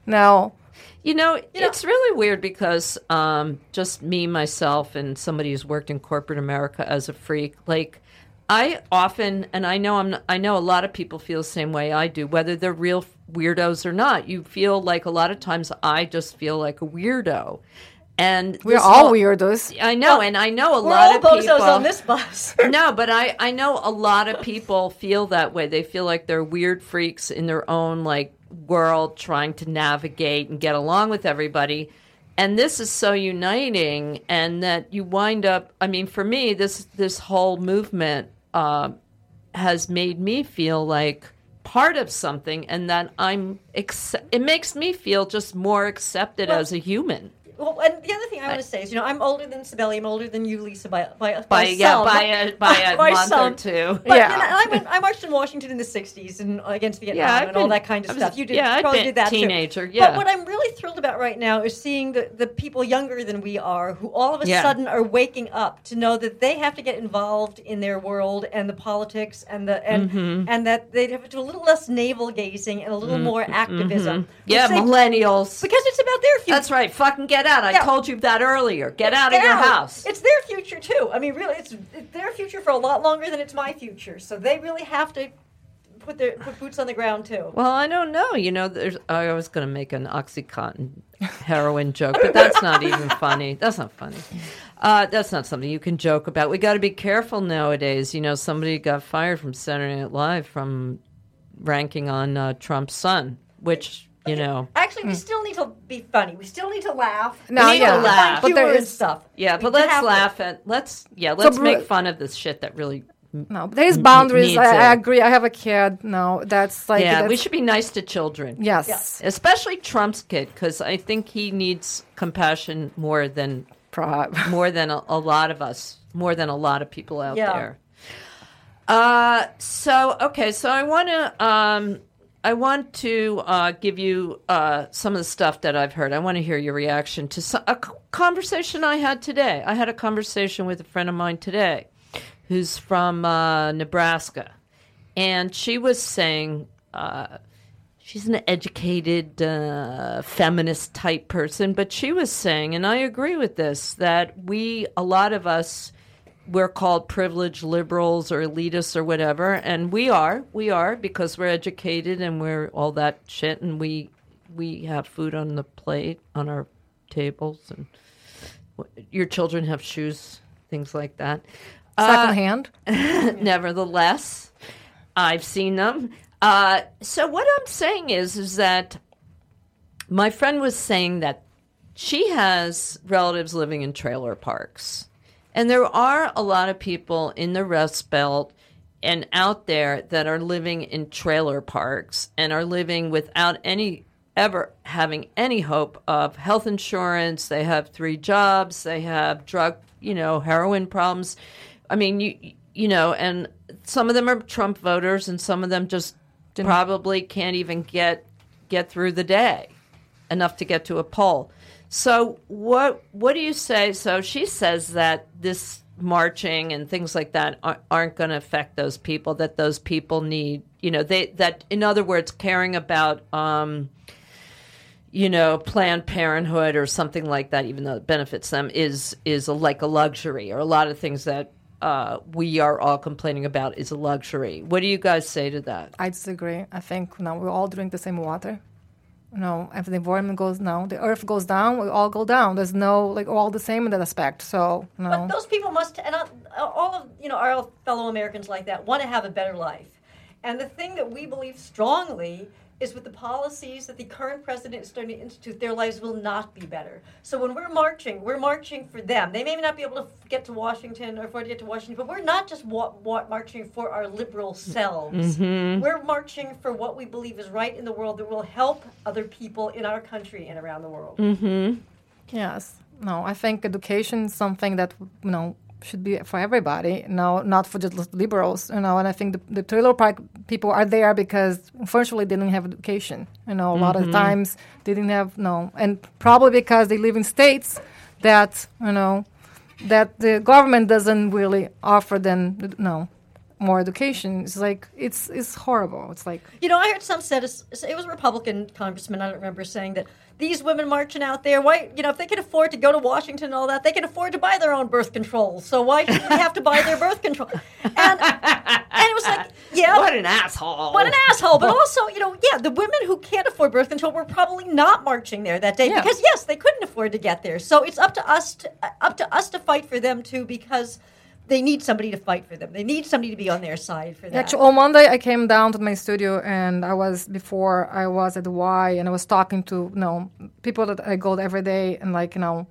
[SPEAKER 2] now
[SPEAKER 1] You know,
[SPEAKER 3] know-
[SPEAKER 1] it's really weird because um, just me, myself, and somebody who's worked in corporate America as a freak, like I often, and I know I'm, not, I know a lot of people feel the same way I do, whether they're real weirdos or not. You feel like a lot of times I just feel like a weirdo, and
[SPEAKER 2] we're all
[SPEAKER 1] whole-
[SPEAKER 2] weirdos.
[SPEAKER 1] I know, and I know a lot
[SPEAKER 3] all
[SPEAKER 1] of
[SPEAKER 3] bozos
[SPEAKER 1] people
[SPEAKER 3] on this bus.
[SPEAKER 1] no, but I, I know a lot of people feel that way. They feel like they're weird freaks in their own like world trying to navigate and get along with everybody. And this is so uniting and that you wind up I mean for me this this whole movement uh, has made me feel like part of something and that I'm acce- it makes me feel just more accepted
[SPEAKER 3] Well,
[SPEAKER 1] as a human.
[SPEAKER 3] Well, and the other thing I want to say is, you know, I'm older than Sibeli. I'm older than you, Lisa, by by,
[SPEAKER 1] By, yeah,
[SPEAKER 3] some.
[SPEAKER 1] by a by a
[SPEAKER 3] By
[SPEAKER 1] month
[SPEAKER 3] some.
[SPEAKER 1] or two.
[SPEAKER 3] But
[SPEAKER 2] Yeah.
[SPEAKER 3] you know, I, went, I marched in Washington in the '60s and against Vietnam
[SPEAKER 1] Yeah, I've
[SPEAKER 3] and all that kind of
[SPEAKER 1] was-
[SPEAKER 3] stuff. You did,
[SPEAKER 1] yeah, I've
[SPEAKER 3] probably
[SPEAKER 1] been
[SPEAKER 3] did that
[SPEAKER 1] teenager,
[SPEAKER 3] too.
[SPEAKER 1] yeah.
[SPEAKER 3] But what I'm really thrilled about right now is seeing the, the people younger than we are, who all of a
[SPEAKER 1] Yeah.
[SPEAKER 3] sudden are waking up to know that they have to get involved in their world and the politics and the and
[SPEAKER 1] Mm-hmm.
[SPEAKER 3] and that they have to do a little less navel gazing and a little more activism.
[SPEAKER 1] Mm-hmm. Yeah,
[SPEAKER 3] which they-
[SPEAKER 1] millennials.
[SPEAKER 3] because it's about their future.
[SPEAKER 1] That's right. Fucking get out. I
[SPEAKER 3] Yeah.
[SPEAKER 1] told you that earlier. Get out of your house.
[SPEAKER 3] It's their future too. I mean, really, it's, it's their future for a lot longer than it's my future. So they really have to put their put boots on the ground too.
[SPEAKER 1] Well, I don't know. You know, there's. I was going to make an OxyContin heroin joke, but that's not even funny. That's not funny. Uh, that's not something you can joke about. We got to be careful nowadays. You know, somebody got fired from Saturday Night Live from ranking on uh, Trump's son, which you know.
[SPEAKER 3] Actually, we still need to be funny. We still need to laugh.
[SPEAKER 2] No,
[SPEAKER 3] we need
[SPEAKER 2] yeah.
[SPEAKER 3] to
[SPEAKER 1] laugh.
[SPEAKER 2] But there
[SPEAKER 3] humor and
[SPEAKER 2] is-
[SPEAKER 3] stuff.
[SPEAKER 1] Yeah, but let's
[SPEAKER 3] have to.
[SPEAKER 1] laugh at let's yeah let's
[SPEAKER 2] Bru-
[SPEAKER 1] make fun of this shit that really
[SPEAKER 2] No, there's boundaries. I, I agree. I have a kid. No, that's like
[SPEAKER 1] yeah we should be nice to children
[SPEAKER 2] Yes,
[SPEAKER 1] especially Trump's kid because I think he needs compassion more than
[SPEAKER 2] Prob-
[SPEAKER 1] more than a, a lot of us, more than a lot of people out
[SPEAKER 3] Yeah.
[SPEAKER 1] there. Uh, so okay, so I want to um, I want to uh, give you uh, some of the stuff that I've heard. I want to hear your reaction to so- a conversation I had today. I had a conversation with a friend of mine today, who's from uh, Nebraska, and she was saying. Uh, she's an educated uh, feminist type person, but she was saying, and I agree with this, that we, a lot of us, we're called privileged liberals or elitists or whatever, and we are, we are because we're educated and we're all that shit, and we we have food on the plate on our tables, and your children have shoes, things like that. Uh,
[SPEAKER 2] Secondhand.
[SPEAKER 1] nevertheless, I've seen them. Uh, so what I'm saying is, is that my friend was saying that she has relatives living in trailer parks, and there are a lot of people in the Rust Belt and out there that are living in trailer parks and are living without any ever having any hope of health insurance. They have three jobs. They have drug, you know, heroin problems. I mean, you you know, and some of them are Trump voters, and some of them just probably can't even get get through the day enough to get to a poll. So what what do you say? So she says that this marching and things like that aren't, going to affect those people. That those people need, you know, they that in other words, caring about. Um, you know, Planned Parenthood or something like that, even though it benefits them, is is a, like a luxury, or a lot of things that uh, we are all complaining about is a luxury. What do you guys say to that?
[SPEAKER 2] I disagree. I think you know, we all drink the same water. You know, if the environment goes down, the earth goes down, we all go down. There's no like all the same in that aspect. So you
[SPEAKER 3] But those people must, and all of you know our fellow Americans like that want to have a better life. And the thing that we believe strongly is with the policies that the current president is starting to institute, their lives will not be better. So when we're marching, we're marching for them. They may not be able to get to Washington or afford to get to Washington, but we're not just wa- wa- marching for our liberal mm-hmm. selves. Mm-hmm. We're marching for what we believe is right in the world that will help other people in our country and around the world. Mm-hmm.
[SPEAKER 2] yes, no, I think education is something that you know should be for everybody. No, not for just liberals. You know, and I think the, the trailer park people are there because unfortunately they didn't have education. You know, a lot of mm-hmm. times they didn't have no, and probably because they live in states that you know that the government doesn't really offer them no more education. It's like it's it's horrible. It's like
[SPEAKER 3] You know, I heard some said it was a Republican congressman. I don't remember saying that these women marching out there. Why, you know, if they can afford to go to Washington and all that, they can afford to buy their own birth control. So why should they have to buy their birth control? And and it was like, yeah,
[SPEAKER 1] What an asshole!
[SPEAKER 3] what an asshole. But also, you know, yeah, the women who can't afford birth control were probably not marching there that day
[SPEAKER 2] Yeah.
[SPEAKER 3] because yes, they couldn't afford to get there. So it's up to us to, uh, up to us to fight for them too because they need somebody to fight for them. They need somebody to be on their side for that.
[SPEAKER 2] Actually, on Monday I came down to my studio and I was before I was at the Y and I was talking to you know people that I go every day and like you know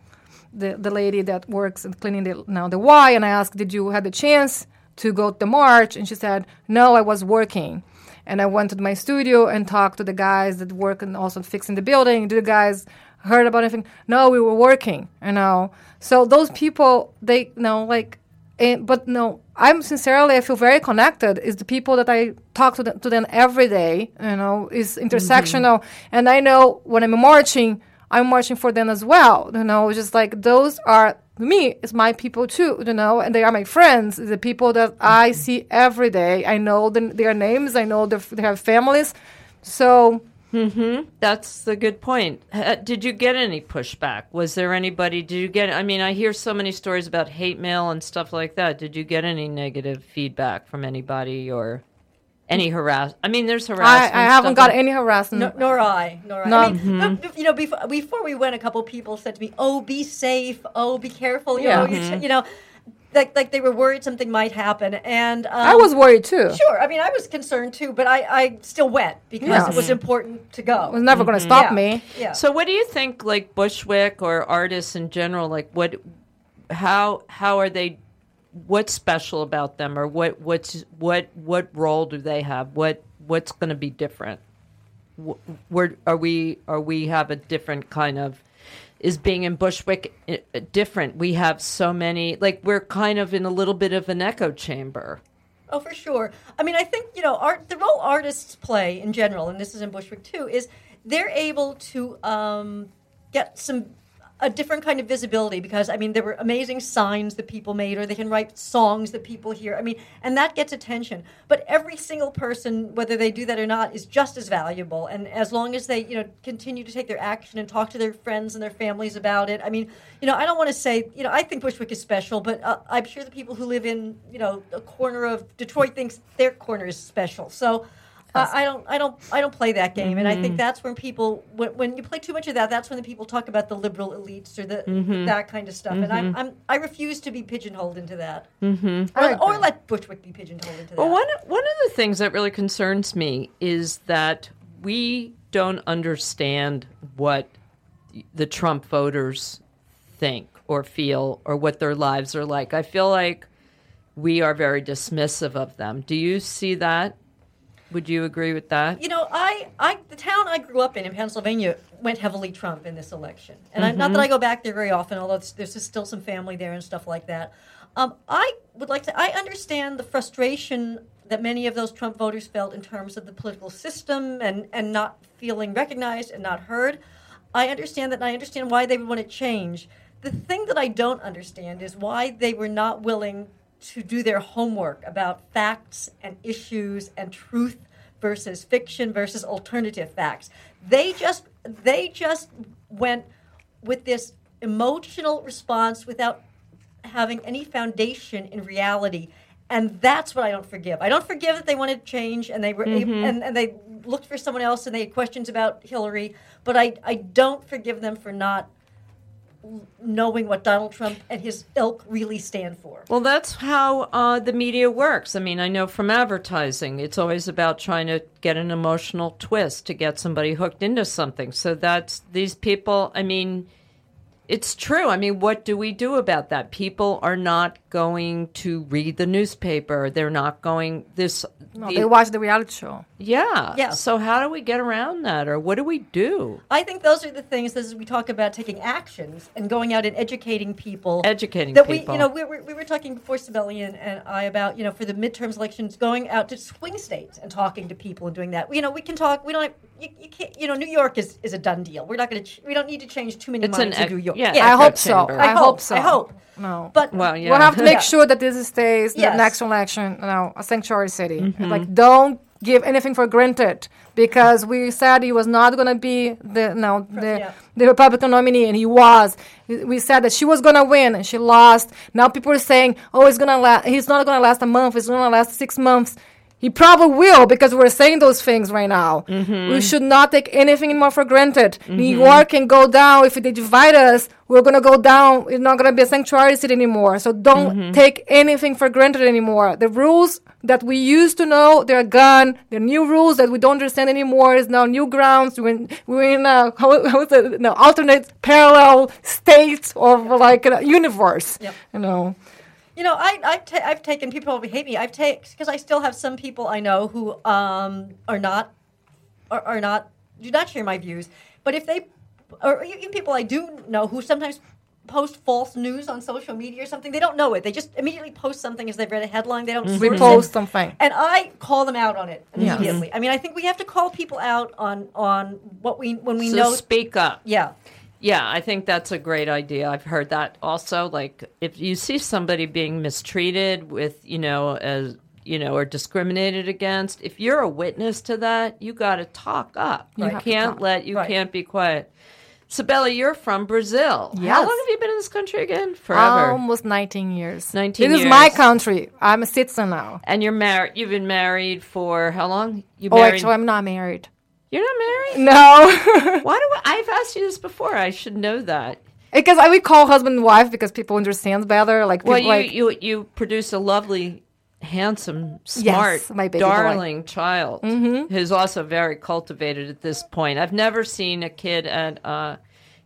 [SPEAKER 2] the the lady that works and cleaning the now the Y and I asked, did you have the chance to go to the march? And she said, no, I was working. And I went to my studio and talked to the guys that work and also fixing the building. Do the guys heard about anything? No, we were working. You know, so those people they you know like and, but no, I'm sincerely, I feel very connected. Is the people that I talk to, them, to them every day, you know, is intersectional. Mm-hmm. And I know when I'm marching, I'm marching for them as well, you know, just like those are, me, it's my people too, you know, and they are my friends, the people that I mm-hmm. see every day. I know the, their names, I know their, they have families. So,
[SPEAKER 1] That's the good point. Uh, Did you get any pushback? Was there anybody? Did you get? I mean, I hear so many stories about hate mail and stuff like that. Did you get any negative feedback from anybody or any harass? I mean, there's harassment.
[SPEAKER 2] I haven't
[SPEAKER 1] stuff
[SPEAKER 2] got
[SPEAKER 1] like-
[SPEAKER 2] any harassment.
[SPEAKER 3] No, nor I. Nor I.
[SPEAKER 2] No.
[SPEAKER 3] I mean, b- b- you know, before, before we went, a couple people said to me, "Oh, be safe. Oh, be careful." You
[SPEAKER 2] Yeah.
[SPEAKER 3] know, you, you know, like like they were worried something might happen, and um,
[SPEAKER 2] I was worried too.
[SPEAKER 3] sure. I mean, I was concerned too, but I, I still went because
[SPEAKER 2] Yeah.
[SPEAKER 3] it was important to go
[SPEAKER 2] It was
[SPEAKER 3] go.
[SPEAKER 2] never going to stop
[SPEAKER 3] Yeah.
[SPEAKER 2] me.
[SPEAKER 3] Yeah.
[SPEAKER 1] So, what do you think, like Bushwick or artists in general? Like, what, how, how are they? What's special about them, or what, what's, what, what role do they have? What, what's going to be different? Where are we? Are we have a different kind of? Is being in Bushwick i- i- different? We have so many. Like, we're kind of in a little bit of an echo chamber.
[SPEAKER 3] Oh, for sure. I mean, I think you know, art. The role artists play in general, and this is in Bushwick too, is they're able to um, get some a different kind of visibility because I mean there were amazing signs that people made, or they can write songs that people hear. I mean, and that gets attention. But every single person, whether they do that or not, is just as valuable. And as long as they, you know, continue to take their action and talk to their friends and their families about it. I mean, you know, I don't want to say, you know, I think Bushwick is special, but uh, I'm sure the people who live in, you know, a corner of Detroit thinks their corner is special. So. Uh, I don't, I don't, I don't play that game, and I think that's when people, when, when you play too much of that, that's when the people talk about the liberal elites or the that kind of stuff. And I'm, I'm, I refuse to be pigeonholed into that, mm-hmm. Or, or let Bushwick be pigeonholed into that.
[SPEAKER 1] Well, one one of the things that really concerns me is that we don't understand what the Trump voters think or feel or what their lives are like. I feel like we are very dismissive of them. Do you see that? Would you agree with that?
[SPEAKER 3] you know, I, I, the town I grew up in in Pennsylvania went heavily Trump in this election, and I, not that I go back there very often, although there's, there's still some family there and stuff like that. Um, I would like to. I understand the frustration that many of those Trump voters felt in terms of the political system and and not feeling recognized and not heard. I understand that, and I understand why they would want to change. The thing that I don't understand is why they were not willing to do their homework about facts and issues and truth versus fiction versus alternative facts. They just they just went with this emotional response without having any foundation in reality. And that's what I don't forgive. I don't forgive that they wanted change and they were mm-hmm. and, and they looked for someone else and they had questions about Hillary, but I, I don't forgive them for not knowing what Donald Trump and his ilk really stand for.
[SPEAKER 1] Well, that's how uh, the media works. I mean, I know from advertising, it's always about trying to get an emotional twist to get somebody hooked into something. So that's these people. I mean, it's true. I mean, what do we do about that? People are not going to read the newspaper. They're not going this.
[SPEAKER 2] No,
[SPEAKER 1] the-
[SPEAKER 2] they watch the reality show.
[SPEAKER 1] yeah.
[SPEAKER 3] Yeah.
[SPEAKER 1] So how do we get around that, or what do we do?
[SPEAKER 3] I think those are the things as we talk about taking actions and going out and educating people.
[SPEAKER 1] Educating
[SPEAKER 3] that
[SPEAKER 1] people.
[SPEAKER 3] we, you know, we were, we were talking before Sibelian and I about, you know, for the midterms elections, going out to swing states and talking to people and doing that. You know, we can talk. We don't. You, you can't. You know, New York is, is a done deal. We're not going to. Ch- we don't need to change too many
[SPEAKER 1] It's an
[SPEAKER 3] minds in New York.
[SPEAKER 1] yeah,
[SPEAKER 2] I
[SPEAKER 1] echo
[SPEAKER 2] hope so. I,
[SPEAKER 3] I
[SPEAKER 2] hope
[SPEAKER 3] hope,
[SPEAKER 2] so.
[SPEAKER 3] I hope.
[SPEAKER 2] No.
[SPEAKER 3] But
[SPEAKER 1] Well, yeah.
[SPEAKER 2] We'll have to make
[SPEAKER 3] Yeah.
[SPEAKER 2] sure that this stays the next election, you know, a sanctuary city.
[SPEAKER 1] Mm-hmm.
[SPEAKER 2] Like, don't give anything for granted because we said he was not going to be the no the,
[SPEAKER 3] Yeah.
[SPEAKER 2] the Republican nominee, and he was. We said that she was going to win, and she lost. Now people are saying, "Oh, he's gonna last. He's not going to last a month. He's going to last six months." He probably will because we're saying those things right now.
[SPEAKER 1] Mm-hmm.
[SPEAKER 2] We should not take anything anymore for granted. New York can go down if they divide us. We're gonna go down. It's not gonna be a sanctuary city anymore. So don't
[SPEAKER 1] Mm-hmm.
[SPEAKER 2] take anything for granted anymore. The rules that we used to know they're gone. The new rules that we don't understand anymore is now new grounds. We're in, we're in a, how, how it? No, alternate parallel states of like a universe.
[SPEAKER 3] Yep.
[SPEAKER 2] You know.
[SPEAKER 3] You know, I, I've, ta- I've taken people probably hate me. I've taken because I still have some people I know who um, are not are, are not do not share my views. But if they or even people I do know who sometimes post false news on social media or something, they don't know it. They just immediately post something as they've read a headline. They don't source it.
[SPEAKER 2] Repost something.
[SPEAKER 3] And I call them out on it
[SPEAKER 2] Yes.
[SPEAKER 3] immediately. I mean, I think we have to call people out on on what we when we know
[SPEAKER 1] so
[SPEAKER 3] know.
[SPEAKER 1] speak up.
[SPEAKER 3] yeah.
[SPEAKER 1] Yeah, I think that's a great idea. I've heard that also. Like, if you see somebody being mistreated with, you know, as you know, or discriminated against, if you're a witness to that, you got to talk up. You,
[SPEAKER 2] You
[SPEAKER 1] can't let, you
[SPEAKER 3] Right.
[SPEAKER 1] can't be quiet. Sabella, you're from Brazil. How long have you been in this country again? Forever.
[SPEAKER 2] Almost 19 years.
[SPEAKER 1] 19
[SPEAKER 2] This is my country. I'm a citizen now.
[SPEAKER 1] and you're married. You've been married for how long? You
[SPEAKER 2] Oh,
[SPEAKER 1] married?
[SPEAKER 2] actually, I'm not married.
[SPEAKER 1] You're not married.
[SPEAKER 2] No.
[SPEAKER 1] Why do I, I've asked you this before? I should know that.
[SPEAKER 2] Because I would call husband and wife because people understand better. Like people
[SPEAKER 1] Well, you,
[SPEAKER 2] like
[SPEAKER 1] you you produce a lovely, handsome, smart,
[SPEAKER 2] my baby boy.
[SPEAKER 1] darling child who's also very cultivated at this point. I've never seen a kid at uh,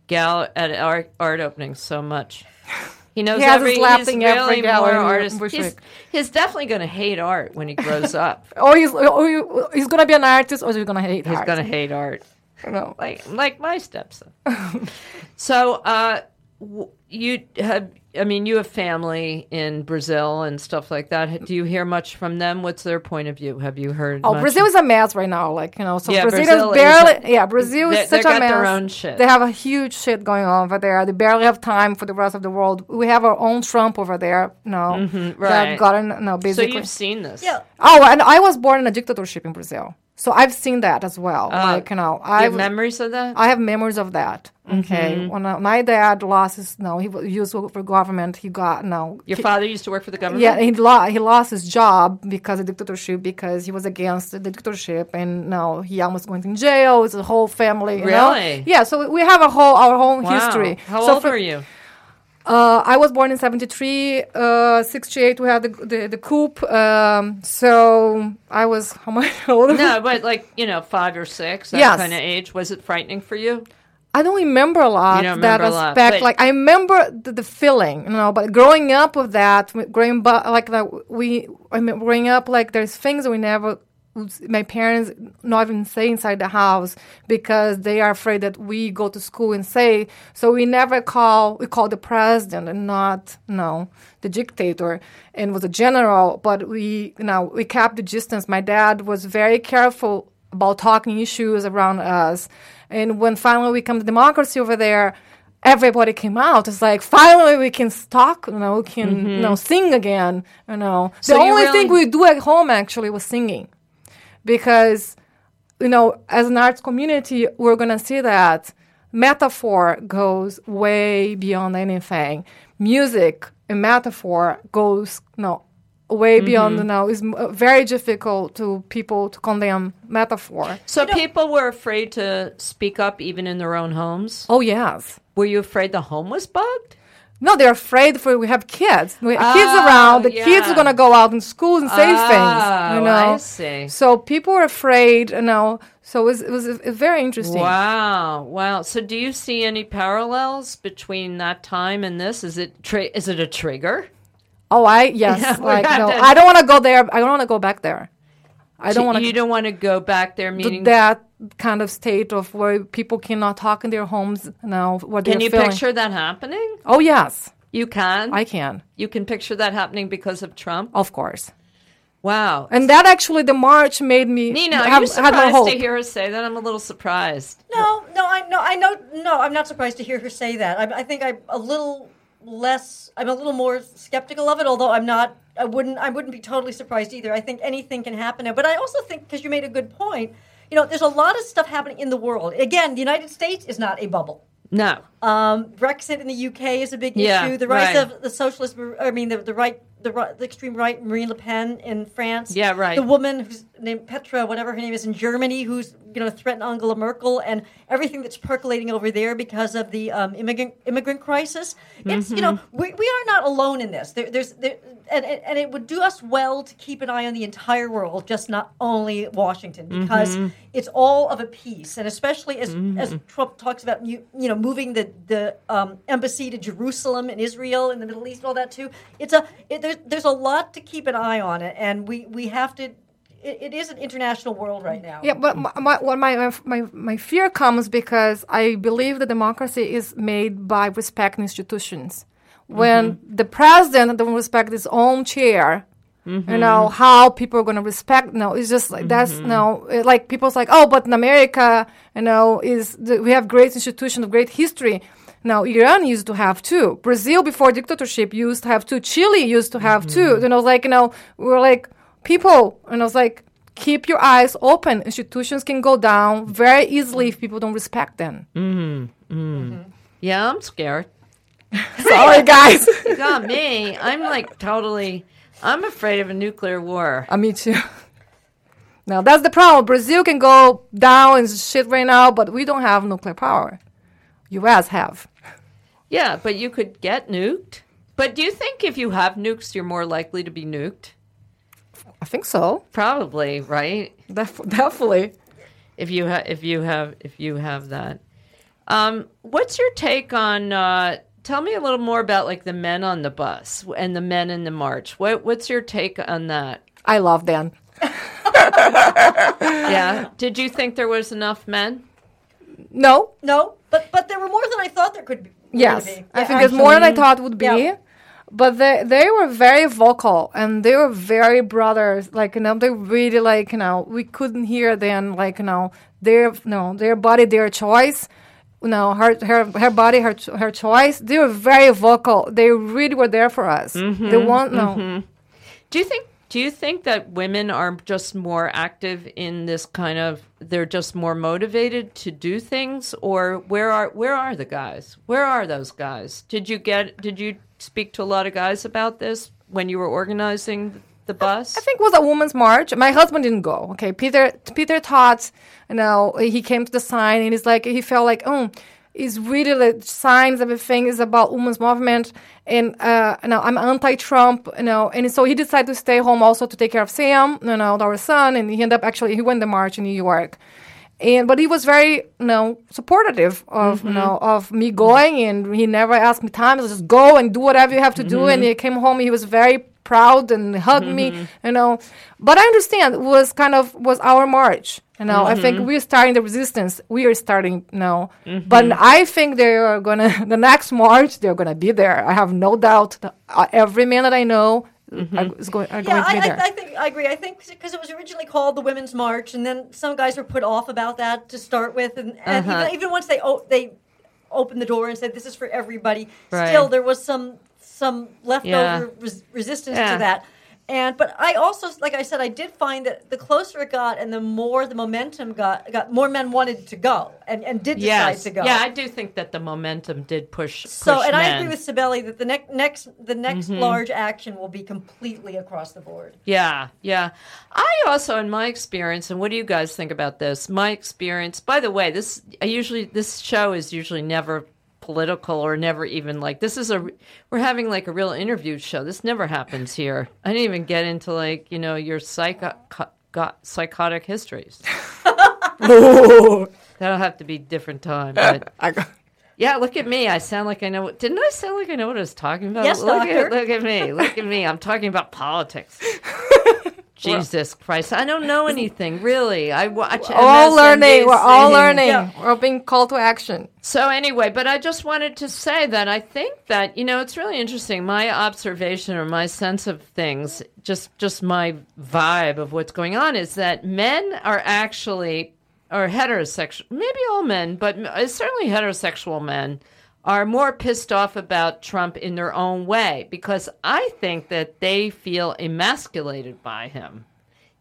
[SPEAKER 1] gal at art, art openings so much. He knows
[SPEAKER 2] He has
[SPEAKER 1] every.
[SPEAKER 2] his lap
[SPEAKER 1] he's
[SPEAKER 2] every
[SPEAKER 1] really
[SPEAKER 2] gallery
[SPEAKER 1] more artist. He's, he's definitely going to hate art when he grows up.
[SPEAKER 2] or he's or you- he's gonna be an artist or he's gonna hate
[SPEAKER 1] He's going to hate art.
[SPEAKER 2] Know.
[SPEAKER 1] like like my stepson. so uh, w- you have, I mean, you have family in Brazil and stuff like that. Do you hear much from them? What's their point of view? Have you heard?
[SPEAKER 2] Oh,
[SPEAKER 1] much?
[SPEAKER 2] Brazil is a mess right now. Like you know, so
[SPEAKER 1] Yeah,
[SPEAKER 2] Brazil,
[SPEAKER 1] Brazil
[SPEAKER 2] is
[SPEAKER 1] is
[SPEAKER 2] barely.
[SPEAKER 1] a-
[SPEAKER 2] yeah, Brazil
[SPEAKER 1] they-
[SPEAKER 2] is such a
[SPEAKER 1] got
[SPEAKER 2] mess.
[SPEAKER 1] their own shit.
[SPEAKER 2] They have a huge shit going on over there. They barely have time for the rest of the world. We have our own Trump over there. No,
[SPEAKER 1] mm-hmm, right
[SPEAKER 2] gotten no basically so
[SPEAKER 1] you've seen this?
[SPEAKER 3] Yeah.
[SPEAKER 2] oh, and I was born in a dictatorship in Brazil, so I've seen that as well. like you know,
[SPEAKER 1] Uh, You have memories of that?
[SPEAKER 2] I have memories of that. Okay,
[SPEAKER 1] Mm-hmm.
[SPEAKER 2] when uh, my dad lost his no, he used for government. He got no.
[SPEAKER 1] Your father used to work for the government.
[SPEAKER 2] Yeah, he lost he lost his job because of dictatorship because he was against the dictatorship and now he almost went in jail. It's a whole family. You know?
[SPEAKER 1] Really?
[SPEAKER 2] Yeah. So we have a whole our whole
[SPEAKER 1] Wow.
[SPEAKER 2] history.
[SPEAKER 1] How
[SPEAKER 2] so
[SPEAKER 1] old
[SPEAKER 2] for-
[SPEAKER 1] were you?
[SPEAKER 2] Uh, I was born in '73. Uh, '68 we had the the, the coup. Um, so I was how much older?
[SPEAKER 1] No, but like you know, five or six, that
[SPEAKER 2] Yes.
[SPEAKER 1] kind of age. Was it frightening for you?
[SPEAKER 2] I don't remember a lot
[SPEAKER 1] don't
[SPEAKER 2] that
[SPEAKER 1] remember a lot,
[SPEAKER 2] aspect. like I remember the, the feeling, you know. But growing up with that, growing bu- like that, we I mean, growing up like there's things we never. My parents not even say inside the house because they are afraid that we go to school and say. So we never call. We call the president and not no the dictator and was a general. But we you know we kept the distance. My dad was very careful about talking issues around us. And when finally we come to democracy over there, everybody came out. It's like finally we can talk, you know, we can you know mm-hmm. sing again. You know,
[SPEAKER 1] So
[SPEAKER 2] the only
[SPEAKER 1] really-
[SPEAKER 2] thing we do at home actually was singing, because you know, as an arts community, we're gonna see that metaphor goes way beyond anything. Music and metaphor goes you know way mm-hmm. beyond you know is uh, very difficult to people to condemn metaphor.
[SPEAKER 1] So people were afraid to speak up even in their own homes.
[SPEAKER 2] Oh yes.
[SPEAKER 1] Were you afraid the home was bugged?
[SPEAKER 2] No, they're afraid for we have kids. We have kids
[SPEAKER 1] Oh,
[SPEAKER 2] around. The kids are gonna go out in school and say
[SPEAKER 1] Oh,
[SPEAKER 2] things. You know.
[SPEAKER 1] I see.
[SPEAKER 2] So people are afraid. You know. So it was, it was uh, very interesting.
[SPEAKER 1] Wow, wow. So do you see any parallels between that time and this? Is it tri- is it a trigger?
[SPEAKER 2] Oh, I yes.
[SPEAKER 1] Yeah,
[SPEAKER 2] like no, I don't want to go there. I don't want to go back there. I don't want
[SPEAKER 1] You don't want to go back there
[SPEAKER 2] to
[SPEAKER 1] meaning
[SPEAKER 2] that kind of state of where people cannot talk in their homes now. What
[SPEAKER 1] Can you
[SPEAKER 2] feeling.
[SPEAKER 1] picture that happening?
[SPEAKER 2] Oh yes,
[SPEAKER 1] You can.
[SPEAKER 2] I can.
[SPEAKER 1] you can picture that happening because of Trump.
[SPEAKER 2] Of course.
[SPEAKER 1] Wow.
[SPEAKER 2] And that actually, the march made me
[SPEAKER 1] Nina, are
[SPEAKER 2] have,
[SPEAKER 1] you
[SPEAKER 2] had
[SPEAKER 1] surprised
[SPEAKER 2] hope.
[SPEAKER 1] to hear her say that? I'm a little surprised.
[SPEAKER 3] No, no, I no, I know, no, I'm not surprised to hear her say that. I, I think I'm a little less, I'm a little more skeptical of it. Although I'm not, I wouldn't, I wouldn't be totally surprised either. I think anything can happen. But I also think because you made a good point, you know, there's a lot of stuff happening in the world. Again, the United States is not a bubble.
[SPEAKER 1] No.
[SPEAKER 3] Um, Brexit in the UK is a big
[SPEAKER 1] Yeah,
[SPEAKER 3] issue. The rise
[SPEAKER 1] right.
[SPEAKER 3] of the socialist, I mean, the, the right, the, right, the extreme right, Marine Le Pen in France.
[SPEAKER 1] Yeah, right.
[SPEAKER 3] The woman who's named Petra, whatever her name is, in Germany, who's you know threatened Angela Merkel, and everything that's percolating over there because of the um, immigrant immigrant crisis. It's you know
[SPEAKER 1] Mm-hmm.
[SPEAKER 3] we, we are not alone in this. There, there's there, and, and it would do us well to keep an eye on the entire world, just not only Washington, because
[SPEAKER 1] Mm-hmm.
[SPEAKER 3] it's all of a piece, and especially as as Trump talks about you you know moving the the um, embassy to Jerusalem and Israel and the Middle East and all that too. It's a it, there's there's a lot to keep an eye on it, and we we have to. It, it is an international world right now.
[SPEAKER 2] Yeah, but my, my, what my, my, my fear comes because I believe that democracy is made by respecting institutions. When mm-hmm. the president don't respect his own chair, you mm-hmm. know how people are going to respect. No, it's just like that's mm-hmm. no. it- Like people's like, oh, but in America, you know, is the, we have great institutions, of great history. Now Iran used to have two. Brazil before dictatorship used to have two. Chile used to have two. You know, like you know, we're like people, and I was like, keep your eyes open. Institutions can go down very easily if people don't respect them. Mm-hmm. Mm-hmm. Mm-hmm.
[SPEAKER 1] Yeah, I'm scared.
[SPEAKER 2] Sorry, guys.
[SPEAKER 1] You got me. I'm like totally. I'm afraid of a nuclear war.
[SPEAKER 2] uh, me too. Now that's the problem. Brazil can go down and shit right now, but we don't have nuclear power. U.S. have.
[SPEAKER 1] Yeah, but you could get nuked. But do you think if you have nukes, you're more likely to be nuked?
[SPEAKER 2] I think so.
[SPEAKER 1] Probably, right?
[SPEAKER 2] Def- definitely.
[SPEAKER 1] If you have, if you have, if you have that. Um, what's your take on? Uh, tell me a little more about like the men on the bus and the men in the march. What What's your take on that?
[SPEAKER 2] I love them.
[SPEAKER 1] Yeah. Did you think there was enough men?
[SPEAKER 2] No.
[SPEAKER 3] No, but but there were more than I thought there could be.
[SPEAKER 2] Yes,
[SPEAKER 3] Maybe.
[SPEAKER 2] I
[SPEAKER 3] Yeah,
[SPEAKER 2] think it's more than I thought would be.
[SPEAKER 3] Yeah.
[SPEAKER 2] But they they were very vocal and they were very brothers. Like you know, they really like you know we couldn't hear them. Like you know their no their body their choice. You know her her her body her her choice. They were very vocal. They really were there for us. Mm-hmm, they want no. Mm-hmm.
[SPEAKER 1] Do you think do you think that women are just more active in this kind of they're just more motivated to do things or where are where are the guys? Where are those guys? Did you get did you speak to a lot of guys about this when you were organizing the bus?
[SPEAKER 2] I think it was a women's march. My husband didn't go. Okay, Peter Peter thought, you know, he came to the sign and he's like he felt like, oh, it's really the signs everything is about women's movement and uh you know I'm anti-Trump, you know, and so he decided to stay home also to take care of Sam, you know, our son, and he ended up actually he went the march in New York. And but he was very, you know, supportive of you mm-hmm. know of me going, and he never asked me times. Just go and do whatever you have to do. And mm-hmm. he came home. He was very proud and hugged me, mm-hmm. you know. But I understand it was kind of was our march. You know, I think we're starting the resistance. We are starting now, but I think they are gonna the next march. They're gonna be there. I have no doubt. That, uh, every man that I know are- is going are going
[SPEAKER 3] Yeah,
[SPEAKER 2] to be
[SPEAKER 3] I,
[SPEAKER 2] there.
[SPEAKER 3] I, I think I agree. I think because it was originally called the Women's March, and then some guys were put off about that to start with, and, and
[SPEAKER 1] Uh-huh.
[SPEAKER 3] even, even once they o- they opened the door and said this is for everybody,
[SPEAKER 1] Right.
[SPEAKER 3] still there was some some leftover
[SPEAKER 1] Yeah.
[SPEAKER 3] res- resistance
[SPEAKER 1] Yeah.
[SPEAKER 3] to that. And but I also, like I said, I did find that the closer it got, and the more the momentum got, got more men wanted to go and, and did decide
[SPEAKER 1] yes.
[SPEAKER 3] to go.
[SPEAKER 1] Yeah, I do think that the momentum did push.
[SPEAKER 3] So,
[SPEAKER 1] push
[SPEAKER 3] and I agree with Sibeli that the next next the next
[SPEAKER 1] Mm-hmm.
[SPEAKER 3] large action will be completely across the board.
[SPEAKER 1] Yeah, yeah. I also, in my experience, and what do you guys think about this? My experience. By the way, this I usually this show is usually never political or never even like this is a we're having like a real interview show. This never happens here. I didn't even get into like you know your psycho got psychotic histories. That'll have to be different time. But
[SPEAKER 2] I got-
[SPEAKER 1] yeah, look at me. I sound like I know. What, didn't I sound like I know what I was talking about?
[SPEAKER 3] Yes,
[SPEAKER 1] look
[SPEAKER 3] doctor.
[SPEAKER 1] At, look at me. Look at me. I'm talking about politics. Jesus Christ. I don't know anything, really. I watch
[SPEAKER 2] We're all learning. We're all learning.
[SPEAKER 3] Yeah.
[SPEAKER 2] We're being called to action.
[SPEAKER 1] So anyway, but I just wanted to say that I think that you know it's really interesting. My observation or my sense of things, just just my vibe of what's going on, is that men are actually or heterosexual, maybe all men, but certainly heterosexual men are more pissed off about Trump in their own way because I think that they feel emasculated by him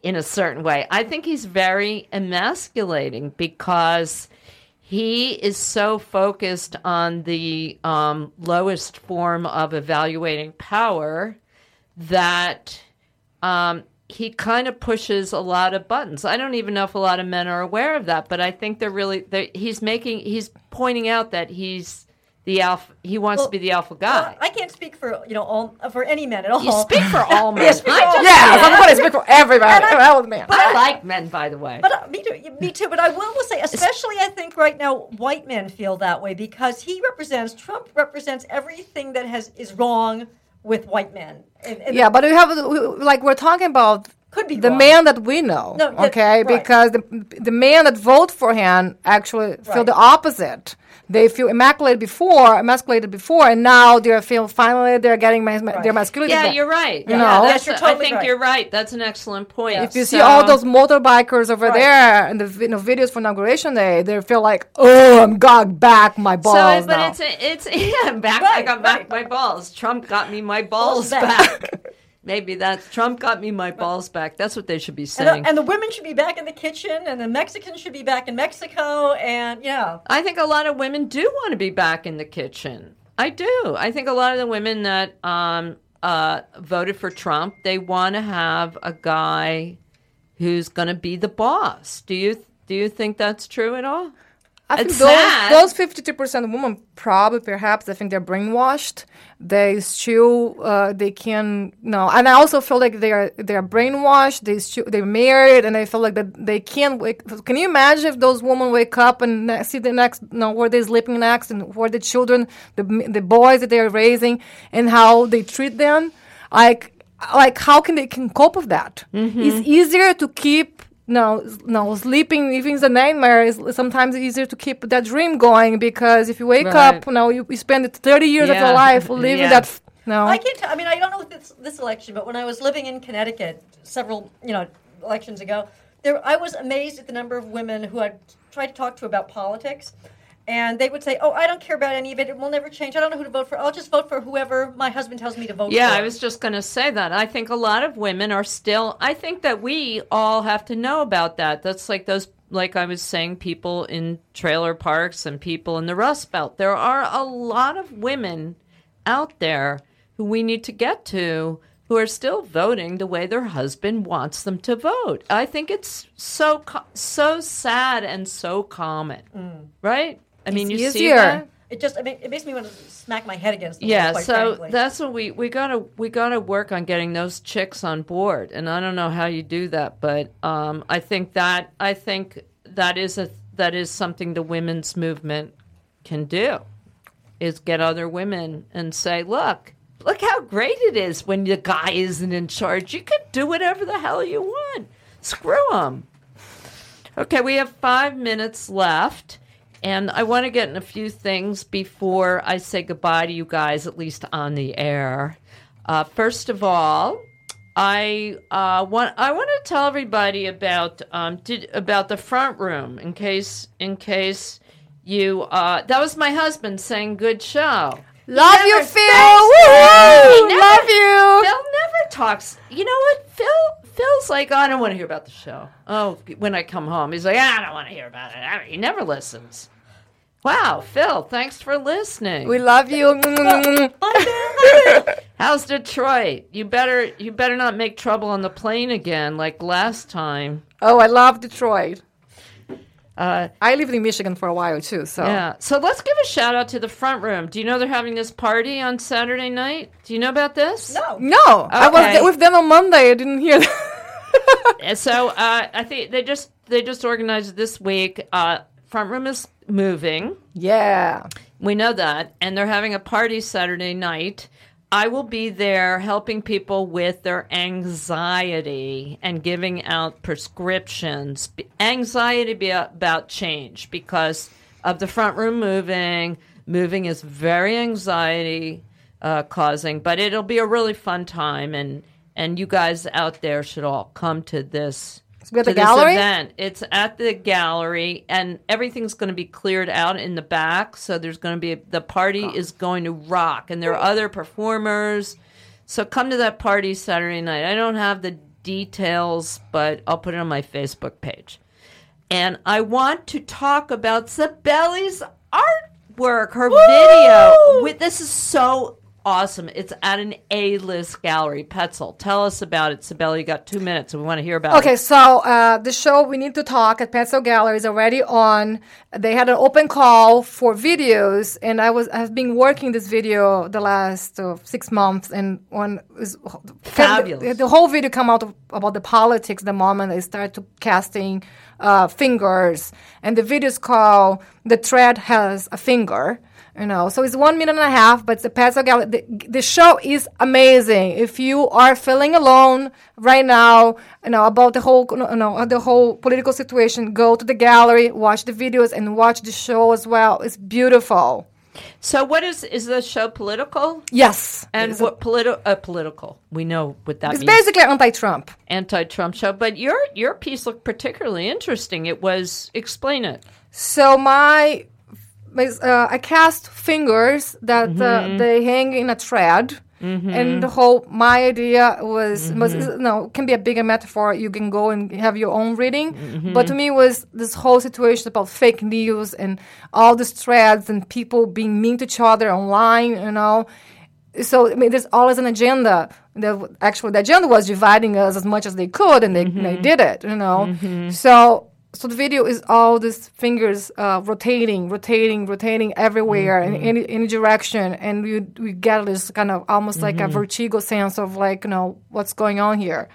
[SPEAKER 1] in a certain way. I think he's very emasculating because he is so focused on the um, lowest form of evaluating power that um, he kind of pushes a lot of buttons. I don't even know if a lot of men are aware of that, but I think they're really they're, he's making he's pointing out that he's the alpha. He wants
[SPEAKER 3] Well,
[SPEAKER 1] to be the alpha guy.
[SPEAKER 3] Well, I can't speak for you know all for any men at all.
[SPEAKER 1] you speak for all men.
[SPEAKER 3] Yes, speak
[SPEAKER 1] I
[SPEAKER 3] for all
[SPEAKER 1] just-
[SPEAKER 2] Yeah,
[SPEAKER 3] men.
[SPEAKER 2] somebody speak for everybody. That was man.
[SPEAKER 1] I like men, by the way.
[SPEAKER 3] But uh, me too. Me too. But I will say, especially I think right now, white men feel that way because he represents Trump represents everything that has is wrong with white men. And, and
[SPEAKER 2] Yeah, but we have we- like we're talking about
[SPEAKER 3] Could be
[SPEAKER 2] the
[SPEAKER 3] wrong.
[SPEAKER 2] man that we know.
[SPEAKER 3] No, yeah,
[SPEAKER 2] okay,
[SPEAKER 3] right.
[SPEAKER 2] because the the man that vote for him actually feel the opposite. They feel emasculated before, emasculated before, and now they're feel finally they're getting mas- their masculinity.
[SPEAKER 1] yeah,
[SPEAKER 2] back.
[SPEAKER 1] you're right.
[SPEAKER 2] You
[SPEAKER 1] yeah,
[SPEAKER 2] know?
[SPEAKER 1] that's
[SPEAKER 3] Yes, you're
[SPEAKER 1] a-
[SPEAKER 3] totally
[SPEAKER 1] I think
[SPEAKER 3] right.
[SPEAKER 1] you're right. That's an excellent point.
[SPEAKER 2] If you see all those motorbikers over
[SPEAKER 3] Right.
[SPEAKER 2] there and the you know, videos for inauguration day, they feel like, oh, I'm got back my balls
[SPEAKER 1] So, but
[SPEAKER 2] now.
[SPEAKER 1] it's a, it's yeah, back. I
[SPEAKER 3] Right,
[SPEAKER 1] got back my balls. Trump got me my balls,
[SPEAKER 3] Balls back.
[SPEAKER 1] back. Maybe that Trump got me my balls back. That's what they should be
[SPEAKER 3] and,
[SPEAKER 1] saying.
[SPEAKER 3] the, and the women should be back in the kitchen, and the Mexicans should be back in Mexico, and yeah.
[SPEAKER 1] I think a lot of women do want to be back in the kitchen. I do. I think a lot of the women that um, uh, voted for Trump, they want to have a guy who's going to be the boss. Do you do you think that's true at all?
[SPEAKER 2] I think those those fifty two percent women probably perhaps I think they're brainwashed. They still uh, they can no, and I also feel like they are they are brainwashed. They still they're married and I feel like that they can't wake. Can you imagine if those women wake up and see the next no where they're sleeping next and where the children the the boys that they're raising and how they treat them like like how can they can cope with that?
[SPEAKER 1] Mm-hmm.
[SPEAKER 2] It's easier to keep no, no, sleeping even is a nightmare. Is sometimes easier to keep that dream going because if you wake
[SPEAKER 1] Right.
[SPEAKER 2] up, now you, you spend 30 years of your life living
[SPEAKER 1] Yeah.
[SPEAKER 2] that. f- No,
[SPEAKER 3] I can't. Tell, I mean, I don't know if it's this election, but when I was living in Connecticut several, you know, elections ago, there I was amazed at the number of women who I'd tried to talk to about politics, and they would say, "Oh, I don't care about any of it. It will never change. I don't know who to vote for. I'll just vote for whoever my husband tells me to vote
[SPEAKER 1] Yeah,
[SPEAKER 3] for."
[SPEAKER 1] Yeah, I was just going to say that. I think a lot of women are still, I think that we all have to know about that. That's like those, like I was saying, people in trailer parks and people in the Rust Belt. There are a lot of women out there who we need to get to who are still voting the way their husband wants them to vote. I think it's so so sad and so common, mm. right? I mean, you see
[SPEAKER 2] easier.
[SPEAKER 1] that?
[SPEAKER 3] It just, I mean, it makes me want to smack my head against the
[SPEAKER 1] Yeah,
[SPEAKER 3] wall. Quite
[SPEAKER 1] so
[SPEAKER 3] frankly.
[SPEAKER 1] that's what we we gotta we gotta work on getting those chicks on board, and I don't know how you do that, but um, I think that I think that is a that is something the women's movement can do, is get other women and say, look, look how great it is when the guy isn't in charge. You can do whatever the hell you want. Screw him. Okay, we have five minutes left, and I want to get in a few things before I say goodbye to you guys, at least on the air. Uh, first of all, I uh, want I want to tell everybody about um, did, about the front room in case in case you uh, that was my husband saying good show.
[SPEAKER 2] love you, Phil.
[SPEAKER 1] Never-
[SPEAKER 2] Love you.
[SPEAKER 1] Phil never talks. You know what? Phil Phil's like, I don't want to hear about the show. Oh, when I come home, he's like, I don't want to hear about it. He never listens. Wow, Phil, thanks for listening.
[SPEAKER 2] We love you.
[SPEAKER 1] How's Detroit? You better you better not make trouble on the plane again like last time.
[SPEAKER 2] oh, I love Detroit.
[SPEAKER 1] Uh,
[SPEAKER 2] I lived in Michigan for a while too, so
[SPEAKER 1] yeah. So let's give a shout out to the front room. Do you know they're having this party on Saturday night? Do you know about this?
[SPEAKER 3] no.
[SPEAKER 2] No, I was with them on Monday. I didn't hear that.
[SPEAKER 1] So uh, I think they just they just organized this week. Uh, front room is moving.
[SPEAKER 2] yeah.
[SPEAKER 1] We know that, and they're having a party Saturday night. I will be there helping people with their anxiety and giving out prescriptions. Anxiety be about change because of the front room moving. Moving is very anxiety uh, causing, but it'll be a really fun time, and and you guys out there should all come to this
[SPEAKER 2] be at the gallery?
[SPEAKER 1] event. It's at the gallery, and everything's going to be cleared out in the back. So there's going to be the party is going to rock, and there are other performers. So come to that party Saturday night. I don't have the details, but I'll put it on my Facebook page. And I want to talk about Zabelli's artwork, her video. This is so awesome. It's at an A-list gallery. Petzel, tell us about it. Sabelli, you got two minutes, and we want to hear about it.
[SPEAKER 2] Okay, so uh, the show We Need to Talk at Petzel Gallery is already on. They had an open call for videos, and I was I've been working this video the last uh, six months, and one is
[SPEAKER 1] Fabulous.
[SPEAKER 2] The, the whole video come out of, about the politics the moment they start to casting uh, fingers, and the video is called "The Thread Has a Finger." You know, so it's one minute and a half, but a Petzel Gallery. The, the show is amazing. If you are feeling alone right now, you know about the whole, you know, the whole political situation, go to the gallery, watch the videos, and watch the show as well. It's beautiful.
[SPEAKER 1] So, what is is the show political?
[SPEAKER 2] Yes,
[SPEAKER 1] And what political? Uh, political. We know what that
[SPEAKER 2] it's
[SPEAKER 1] means.
[SPEAKER 2] basically anti-Trump.
[SPEAKER 1] Anti-Trump show. But your your piece looked particularly interesting. It was explain it.
[SPEAKER 2] So my, uh, I cast fingers that uh, mm-hmm. they hang in a thread. Mm-hmm. And the whole my idea was mm-hmm. was no can be a bigger metaphor. You can go and have your own reading, but to me was this whole situation about fake news and all these threads and people being mean to each other online. You know, so I mean, there's always an agenda. The actually the agenda was dividing us as much as they could, and they, they did it. You know, so so the video is all these fingers uh, rotating, rotating, rotating everywhere in any any direction, and we we get this kind of almost like a vertigo sense of like you know what's going on here.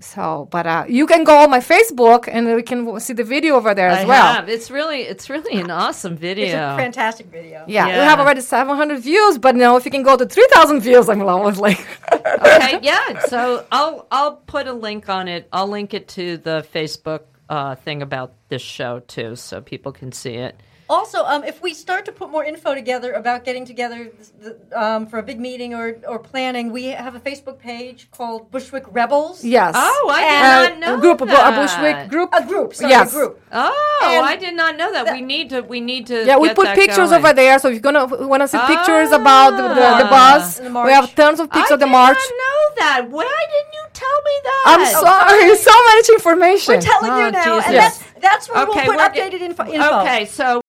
[SPEAKER 2] So, but uh, you can go on my Facebook and we can see the video over there as
[SPEAKER 1] I
[SPEAKER 2] well.
[SPEAKER 1] have. It's really, it's really an awesome video.
[SPEAKER 3] It's a fantastic video.
[SPEAKER 2] Yeah, we have already 700 views, but now if you can go to 3,000 views, I'm always like,
[SPEAKER 1] okay, yeah. So I'll I'll put a link on it. I'll link it to the Facebook uh, thing about this show too, so people can see it.
[SPEAKER 3] Also, um, if we start to put more info together about getting together um, for a big meeting or, or planning, we have a Facebook page called Bushwick Rebels.
[SPEAKER 2] yes.
[SPEAKER 1] Oh, I did
[SPEAKER 2] Uh,
[SPEAKER 1] not know
[SPEAKER 2] a group, of
[SPEAKER 1] that.
[SPEAKER 2] a Bushwick group.
[SPEAKER 3] A group, sorry,
[SPEAKER 2] Yes.
[SPEAKER 3] a group.
[SPEAKER 1] Oh,
[SPEAKER 3] And
[SPEAKER 1] I did not know that. we need to. We need to.
[SPEAKER 2] Yeah, we
[SPEAKER 1] get
[SPEAKER 2] put
[SPEAKER 1] that
[SPEAKER 2] pictures
[SPEAKER 1] going.
[SPEAKER 2] over there. So if you're gonna want to see pictures about the, the, the
[SPEAKER 1] Ah.
[SPEAKER 2] bus,
[SPEAKER 3] the
[SPEAKER 2] we have tons of pictures
[SPEAKER 1] I
[SPEAKER 2] of the march.
[SPEAKER 1] I did not know that. Why didn't you tell me that?
[SPEAKER 2] I'm sorry, so much information.
[SPEAKER 3] We're telling
[SPEAKER 1] Oh,
[SPEAKER 3] you now,
[SPEAKER 1] Jesus.
[SPEAKER 3] and
[SPEAKER 2] Yes.
[SPEAKER 3] That's where
[SPEAKER 1] Okay,
[SPEAKER 3] we'll put updated info. info.
[SPEAKER 1] Okay, so